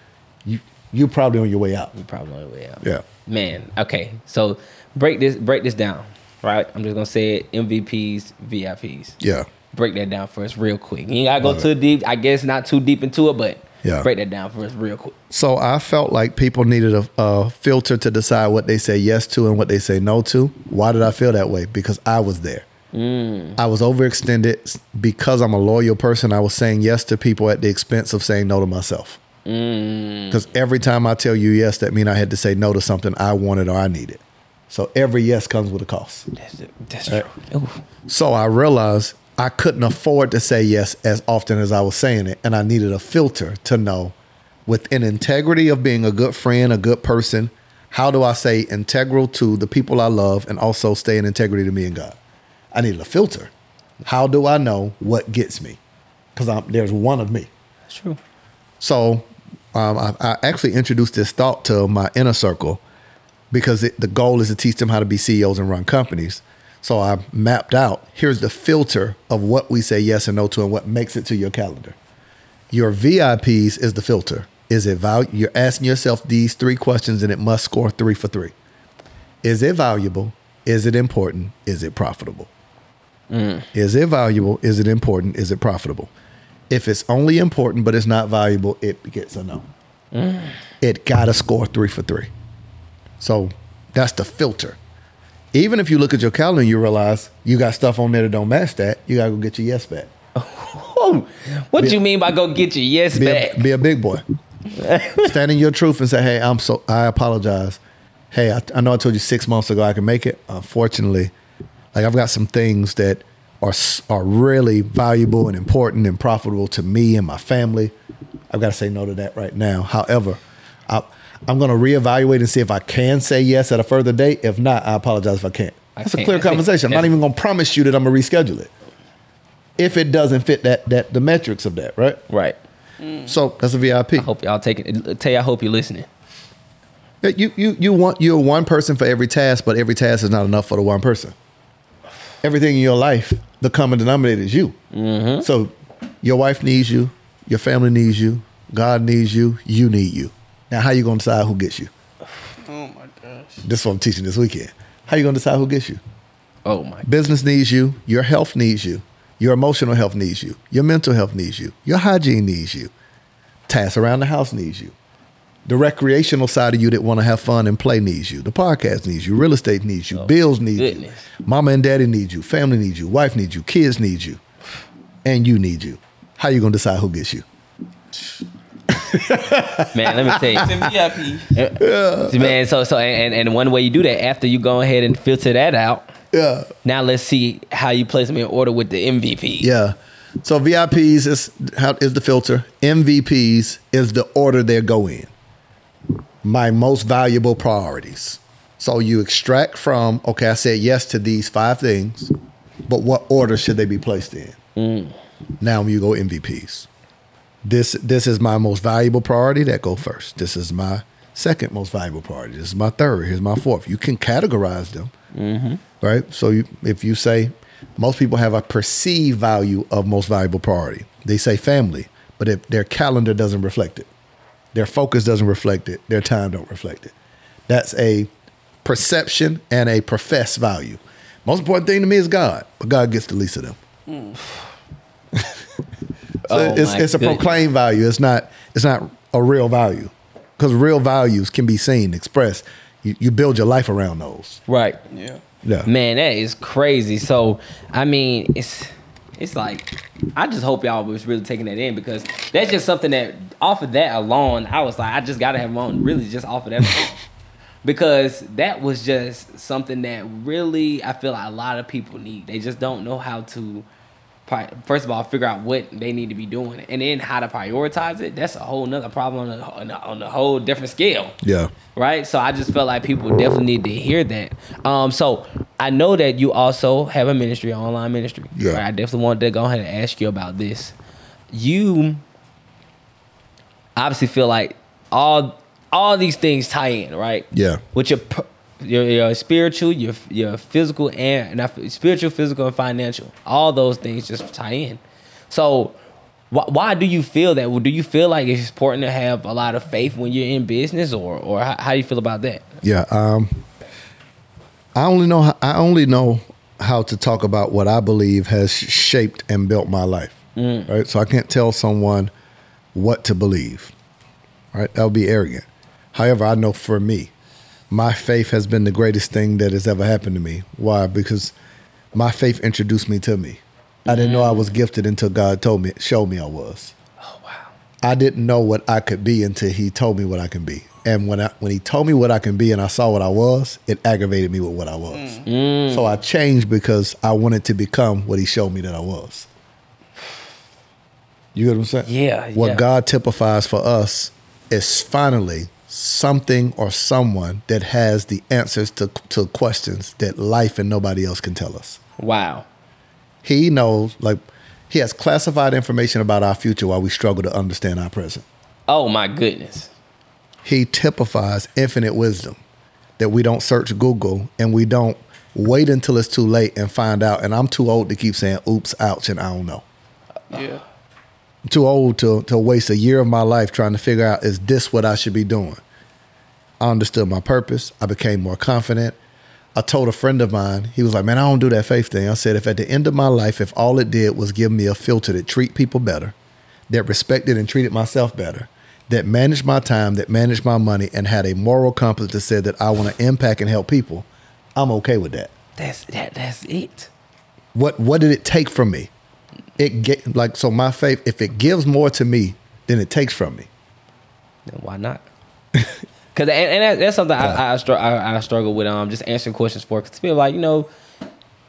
you you're probably on your way out. You're probably on your way out. Yeah. Man, okay. So break this break this down, right? I'm just gonna say it: MVPs, VIPs. Yeah. Break that down for us real quick. You ain't gotta go Love too deep. I guess not too deep into it, but Yeah. break that down for us real quick. So I felt like people needed a, a filter to decide what they say yes to and what they say no to. Why did I feel that way? Because I was there. Mm. I was overextended because I'm a loyal person. I was saying yes to people at the expense of saying no to myself. Mm. Because every time I tell you yes, that means I had to say no to something I wanted or I needed. So every yes comes with a cost. That's that's true. Ooh. So I realized I couldn't afford to say yes as often as I was saying it. And I needed a filter to know within integrity of being a good friend, a good person, how do I say integral to the people I love and also stay in integrity to me and God? I needed a filter. How do I know what gets me? Because there's one of me. That's true. So um, I, I actually introduced this thought to my inner circle because it, the goal is to teach them how to be CEOs and run companies. So I mapped out here's the filter of what we say yes and no to and what makes it to your calendar. Your VIPs is the filter. Is it value? You're asking yourself these three questions and it must score three for three. Is it valuable? Is it important? Is it profitable? Mm. Is it valuable? Is it important? Is it profitable? If it's only important but it's not valuable, it gets a no. Mm. It gotta score three for three. So that's the filter. Even if you look at your calendar and you realize you got stuff on there that don't match that, you gotta go get your yes back. What Be- you mean by go get your yes Be back? a, be a big boy. Stand in your truth and say, "Hey, I'm so I apologize. Hey, I, I know I told you six months ago I can make it. Unfortunately, like I've got some things that are are really valuable and important and profitable to me and my family. I've got to say no to that right now. However, I, I'm going to reevaluate and see if I can say yes at a further date. If not, I apologize if I can't. I That's a can't. clear conversation. I'm not even going to promise you that I'm going to reschedule it if it doesn't fit that that the metrics of that, right? right. Mm. So that's a VIP. I hope y'all take it. You, I hope you're listening. You you you want you're one person for every task, but every task is not enough for the one person. Everything in your life, the common denominator is you. Mm-hmm. So your wife needs you, your family needs you, God needs you, you need you. Now, how you gonna decide who gets you? Oh my gosh. This is what I'm teaching this weekend. How you gonna decide who gets you? Oh my. Business needs you. Your health needs you. Your emotional health needs you. Your mental health needs you. Your hygiene needs you. Tasks around the house needs you. The recreational side of you that want to have fun and play needs you. The podcast needs you. Real estate needs you. Oh, Bills need you. Mama and daddy need you. Family needs you. Wife needs you. Kids need you. And you need you. How you gonna decide who gets you? Man, let me tell you. It's a VIP. Man, so so and, and one way you do that after you go ahead and filter that out. Yeah. Now let's see how you place them in order with the MVP. Yeah. So VIPs is how is the filter. MVPs is the order they go in. My most valuable priorities. So you extract from okay, I said yes to these five things, but what order should they be placed in? Mm. Now you go MVPs. This this is my most valuable priority. That go first. This is my second most valuable priority. This is my third. Here's my fourth. You can categorize them mm-hmm. right? So you, if you say most people have a perceived value of most valuable priority, they say family, but if their calendar doesn't reflect it, their focus doesn't reflect it, their time don't reflect it. That's a perception and a professed value. Most important thing to me is God, but God gets the least of them. Mm. so Oh, it's, it's a goodness. proclaimed value. It's not it's not a real value because real values can be seen, expressed. You, you build your life around those. Right. Yeah. Yeah. Man, that is crazy. So I mean, it's it's like I just hope y'all was really taking that in because that's just something that off of that alone, I was like, I just gotta have one really just off of that because that was just something that really I feel like a lot of people need. They just don't know how to pri- first of all figure out what they need to be doing, and then how to prioritize it. That's a whole nother problem on a, on a, on a whole different scale Yeah. right? So I just felt like people definitely need to hear that. Um, so I know that you also have a ministry, online ministry. Yeah. right? I definitely wanted to go ahead and ask you about this. You obviously feel like all all these things tie in, right? Yeah. With your your, your spiritual, your your physical, and spiritual, physical, and financial. All those things just tie in. So. Why, why do you feel that? Well, do you feel like it's important to have a lot of faith when you're in business, or or how, how do you feel about that? Yeah. Um, I only know how, I only know how to talk about what I believe has shaped and built my life. Right. So I can't tell someone what to believe. Right. That would be arrogant. However, I know for me, my faith has been the greatest thing that has ever happened to me. Why? Because my faith introduced me to me. I didn't know I was gifted until God told me, showed me I was. Oh wow. I didn't know what I could be until he told me what I can be. And when I, when he told me what I can be and I saw what I was, it aggravated me with what I was. Mm. So I changed because I wanted to become what he showed me that I was. You get what I'm saying? Yeah, What yeah. God typifies for us is finally something or someone that has the answers to, to questions that life and nobody else can tell us. Wow. He knows, like, he has classified information about our future while we struggle to understand our present. Oh my goodness. he typifies infinite wisdom that we don't search Google and we don't wait until it's too late and find out. And I'm too old to keep saying oops, ouch, and I don't know. Yeah. I'm too old to, to waste a year of my life trying to figure out is this what I should be doing? I understood my purpose. I became more confident. I told a friend of mine, he was like, Man, I don't do that faith thing. I said, if at the end of my life, if all it did was give me a filter that treat people better, that respected and treated myself better, that managed my time, that managed my money, and had a moral compass that said that I want to impact and help people, I'm okay with that. That's that. That's it. What what did it take from me? It get like so my faith, if it gives more to me than it takes from me. Then why not? Because and, and that, that's something I, I, I I struggle with. Um, just answering questions for because people like you know,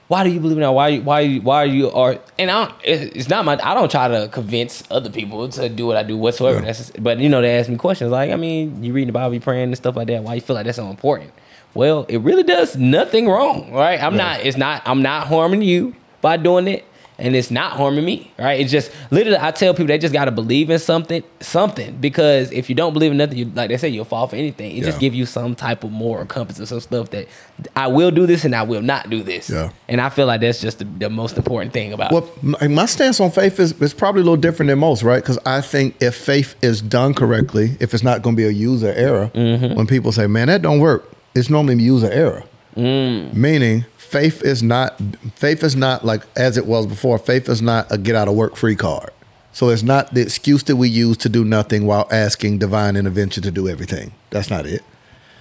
why do you believe in that? Why why why are you are and I don't, it's not my I don't try to convince other people to do what I do whatsoever. Yeah. That's just, but you know they ask me questions like I mean you reading the Bible, you praying and stuff like that. Why you feel like that's so important? Well, it really does nothing wrong, right? I'm not. It's not. I'm not harming you by doing it. And it's not harming me, right? It's just literally I tell people they just gotta believe in something, something. Because if you don't believe in nothing, you like they say you'll fall for anything. It just give you some type of moral compass or some stuff that I will do this and I will not do this. Yeah. And I feel like that's just the, the most important thing about Well, my, my stance on faith is, is probably a little different than most, right? Because I think if faith is done correctly, if it's not going to be a user error, mm-hmm. when people say, "Man, that don't work," it's normally user error. Mm. Meaning, faith is not faith is not like as it was before. Faith is not a get out of work free card. So it's not the excuse that we use to do nothing while asking divine intervention to do everything. That's not it.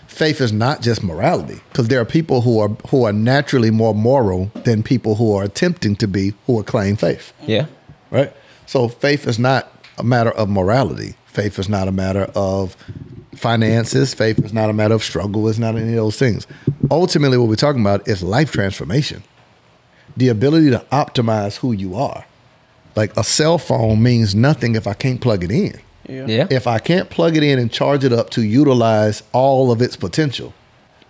Faith is not just morality, because there are people who are who are naturally more moral than people who are attempting to be who are claim faith Yeah. right? So faith is not a matter of morality. Faith is not a matter of finances. Faith is not a matter of struggle. It's not any of those things. Ultimately, what we're talking about is life transformation. The ability to optimize who you are. Like a cell phone means nothing if I can't plug it in. Yeah. If I can't plug it in and charge it up to utilize all of its potential.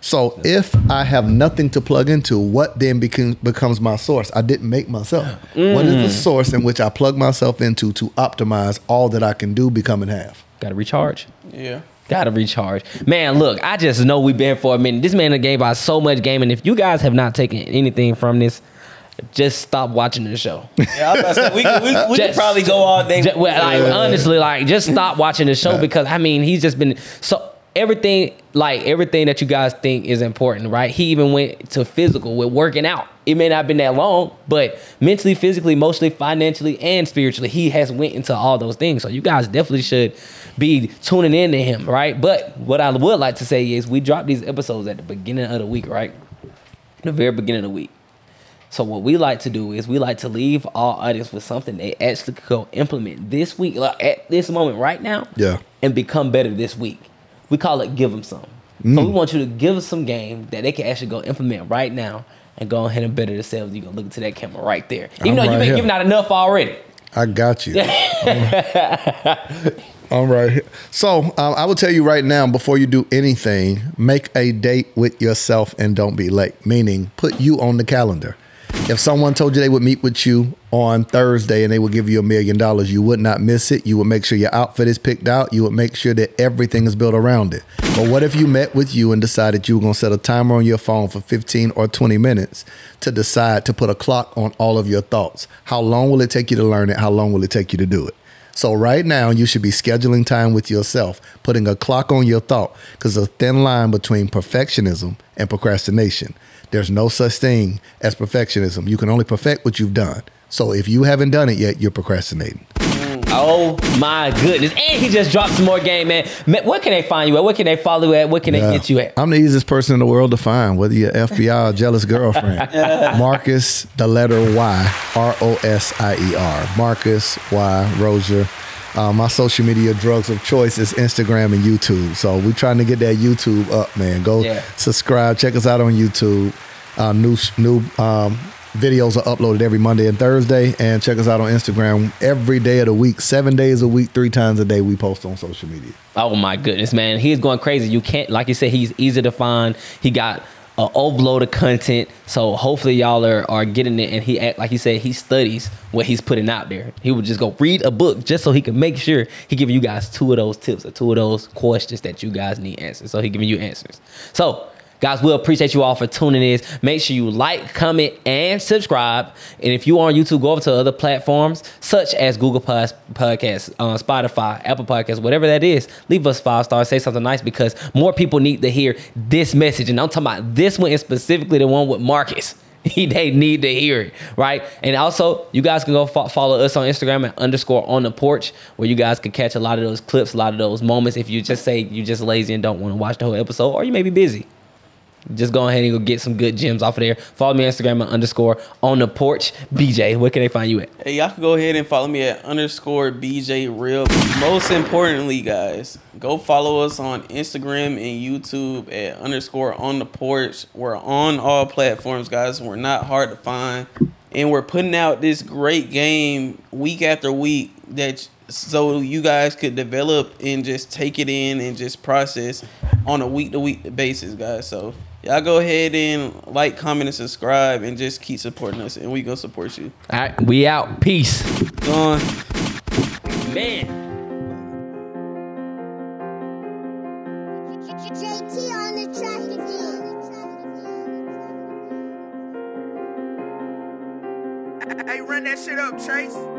So if I have nothing to plug into, what then become, becomes my source? I didn't make myself. Mm. What is the source in which I plug myself into to optimize all that I can do, become, and have? Gotta recharge. Yeah. Gotta recharge. Man, look, I just know we've been for a minute. This man gave out so much game, and if you guys have not taken anything from this, just stop watching the show. Yeah, I was about to say, we we, we could probably go all day. Ju- well, like, honestly, like just stop watching the show because I mean he's just been so everything like everything that you guys think is important, right? He even went to physical with working out. It may not have been that long, but mentally, physically, emotionally, financially, and spiritually, he has went into all those things. So you guys definitely should be tuning in to him, right? But what I would like to say is we drop these episodes at the beginning of the week, right? The very beginning of the week. So what we like to do is we like to leave our audience with something they actually could go implement this week, like at this moment right now, Yeah. and become better this week. We call it give them some. So we mm. want you to give us some game that they can actually go implement right now and go ahead and better themselves. You gonna look into that camera right there. Even I'm though right you've been here. giving out enough already. I got you. All right. So um, I will tell you right now, before you do anything, make a date with yourself and don't be late. Meaning, put you on the calendar. If someone told you they would meet with you on Thursday and they would give you a million dollars, you would not miss it. You would make sure your outfit is picked out. You would make sure that everything is built around it. But what if you met with you and decided you were going to set a timer on your phone for 15 or 20 minutes to decide to put a clock on all of your thoughts? How long will it take you to learn it? How long will it take you to do it? So right now, you should be scheduling time with yourself, putting a clock on your thought, because there's a thin line between perfectionism and procrastination. There's no such thing as perfectionism. You can only perfect what you've done. So if you haven't done it yet, you're procrastinating. Oh my goodness! And he just dropped some more game, man. Man, Where can they find you at? Where can they follow you at? Where can they Yeah. get you at? I'm the easiest person in the world to find, whether you're FBI or jealous girlfriend. Marcus, the letter Y, R O S I E R. Marcus Y Rosier. Uh, my social media drugs of choice is Instagram and YouTube. So we're trying to get that YouTube up, man. Go Yeah. subscribe. Check us out on YouTube. Uh, new new um, videos are uploaded every Monday and Thursday. And check us out on Instagram every day of the week, seven days a week, three times a day. We post on social media. Oh my goodness, man. He's going crazy. You can't, like you said, he's easy to find. He got a overload of content. So hopefully y'all are, are getting it. And he, act like he said, he studies what he's putting out there. He would just go read a book just so he can make sure he giving you guys two of those tips or two of those questions that you guys need answers. So he giving you answers. So Guys, we appreciate you all for tuning in. Make sure you like, comment, and subscribe. And if you are on YouTube, go over to other platforms such as Google Plus Podcasts, uh, Spotify, Apple Podcasts, whatever that is. Leave us five stars. Say something nice because more people need to hear this message. And I'm talking about this one and specifically the one with Marcus. they need to hear it, right? And also, you guys can go fo- follow us on Instagram at underscore on the porch, where you guys can catch a lot of those clips, a lot of those moments. If you just say you're just lazy and don't want to watch the whole episode, or you may be busy, just go ahead and go get some good gems off of there. Follow me on Instagram at underscore on the porch. BJ, where can they find you at? Hey, y'all can go ahead and follow me at underscore BJ Real. Most importantly, guys, go follow us on Instagram and YouTube at underscore on the porch. We're on all platforms, guys. We're not hard to find. And we're putting out this great game week after week that so you guys could develop and just take it in and just process on a week to week basis, guys. So y'all go ahead and like, comment, and subscribe and just keep supporting us and we gonna support you. All right, we out. Peace. Gone. Man. JT on the track again. Hey, run that shit up, Chase.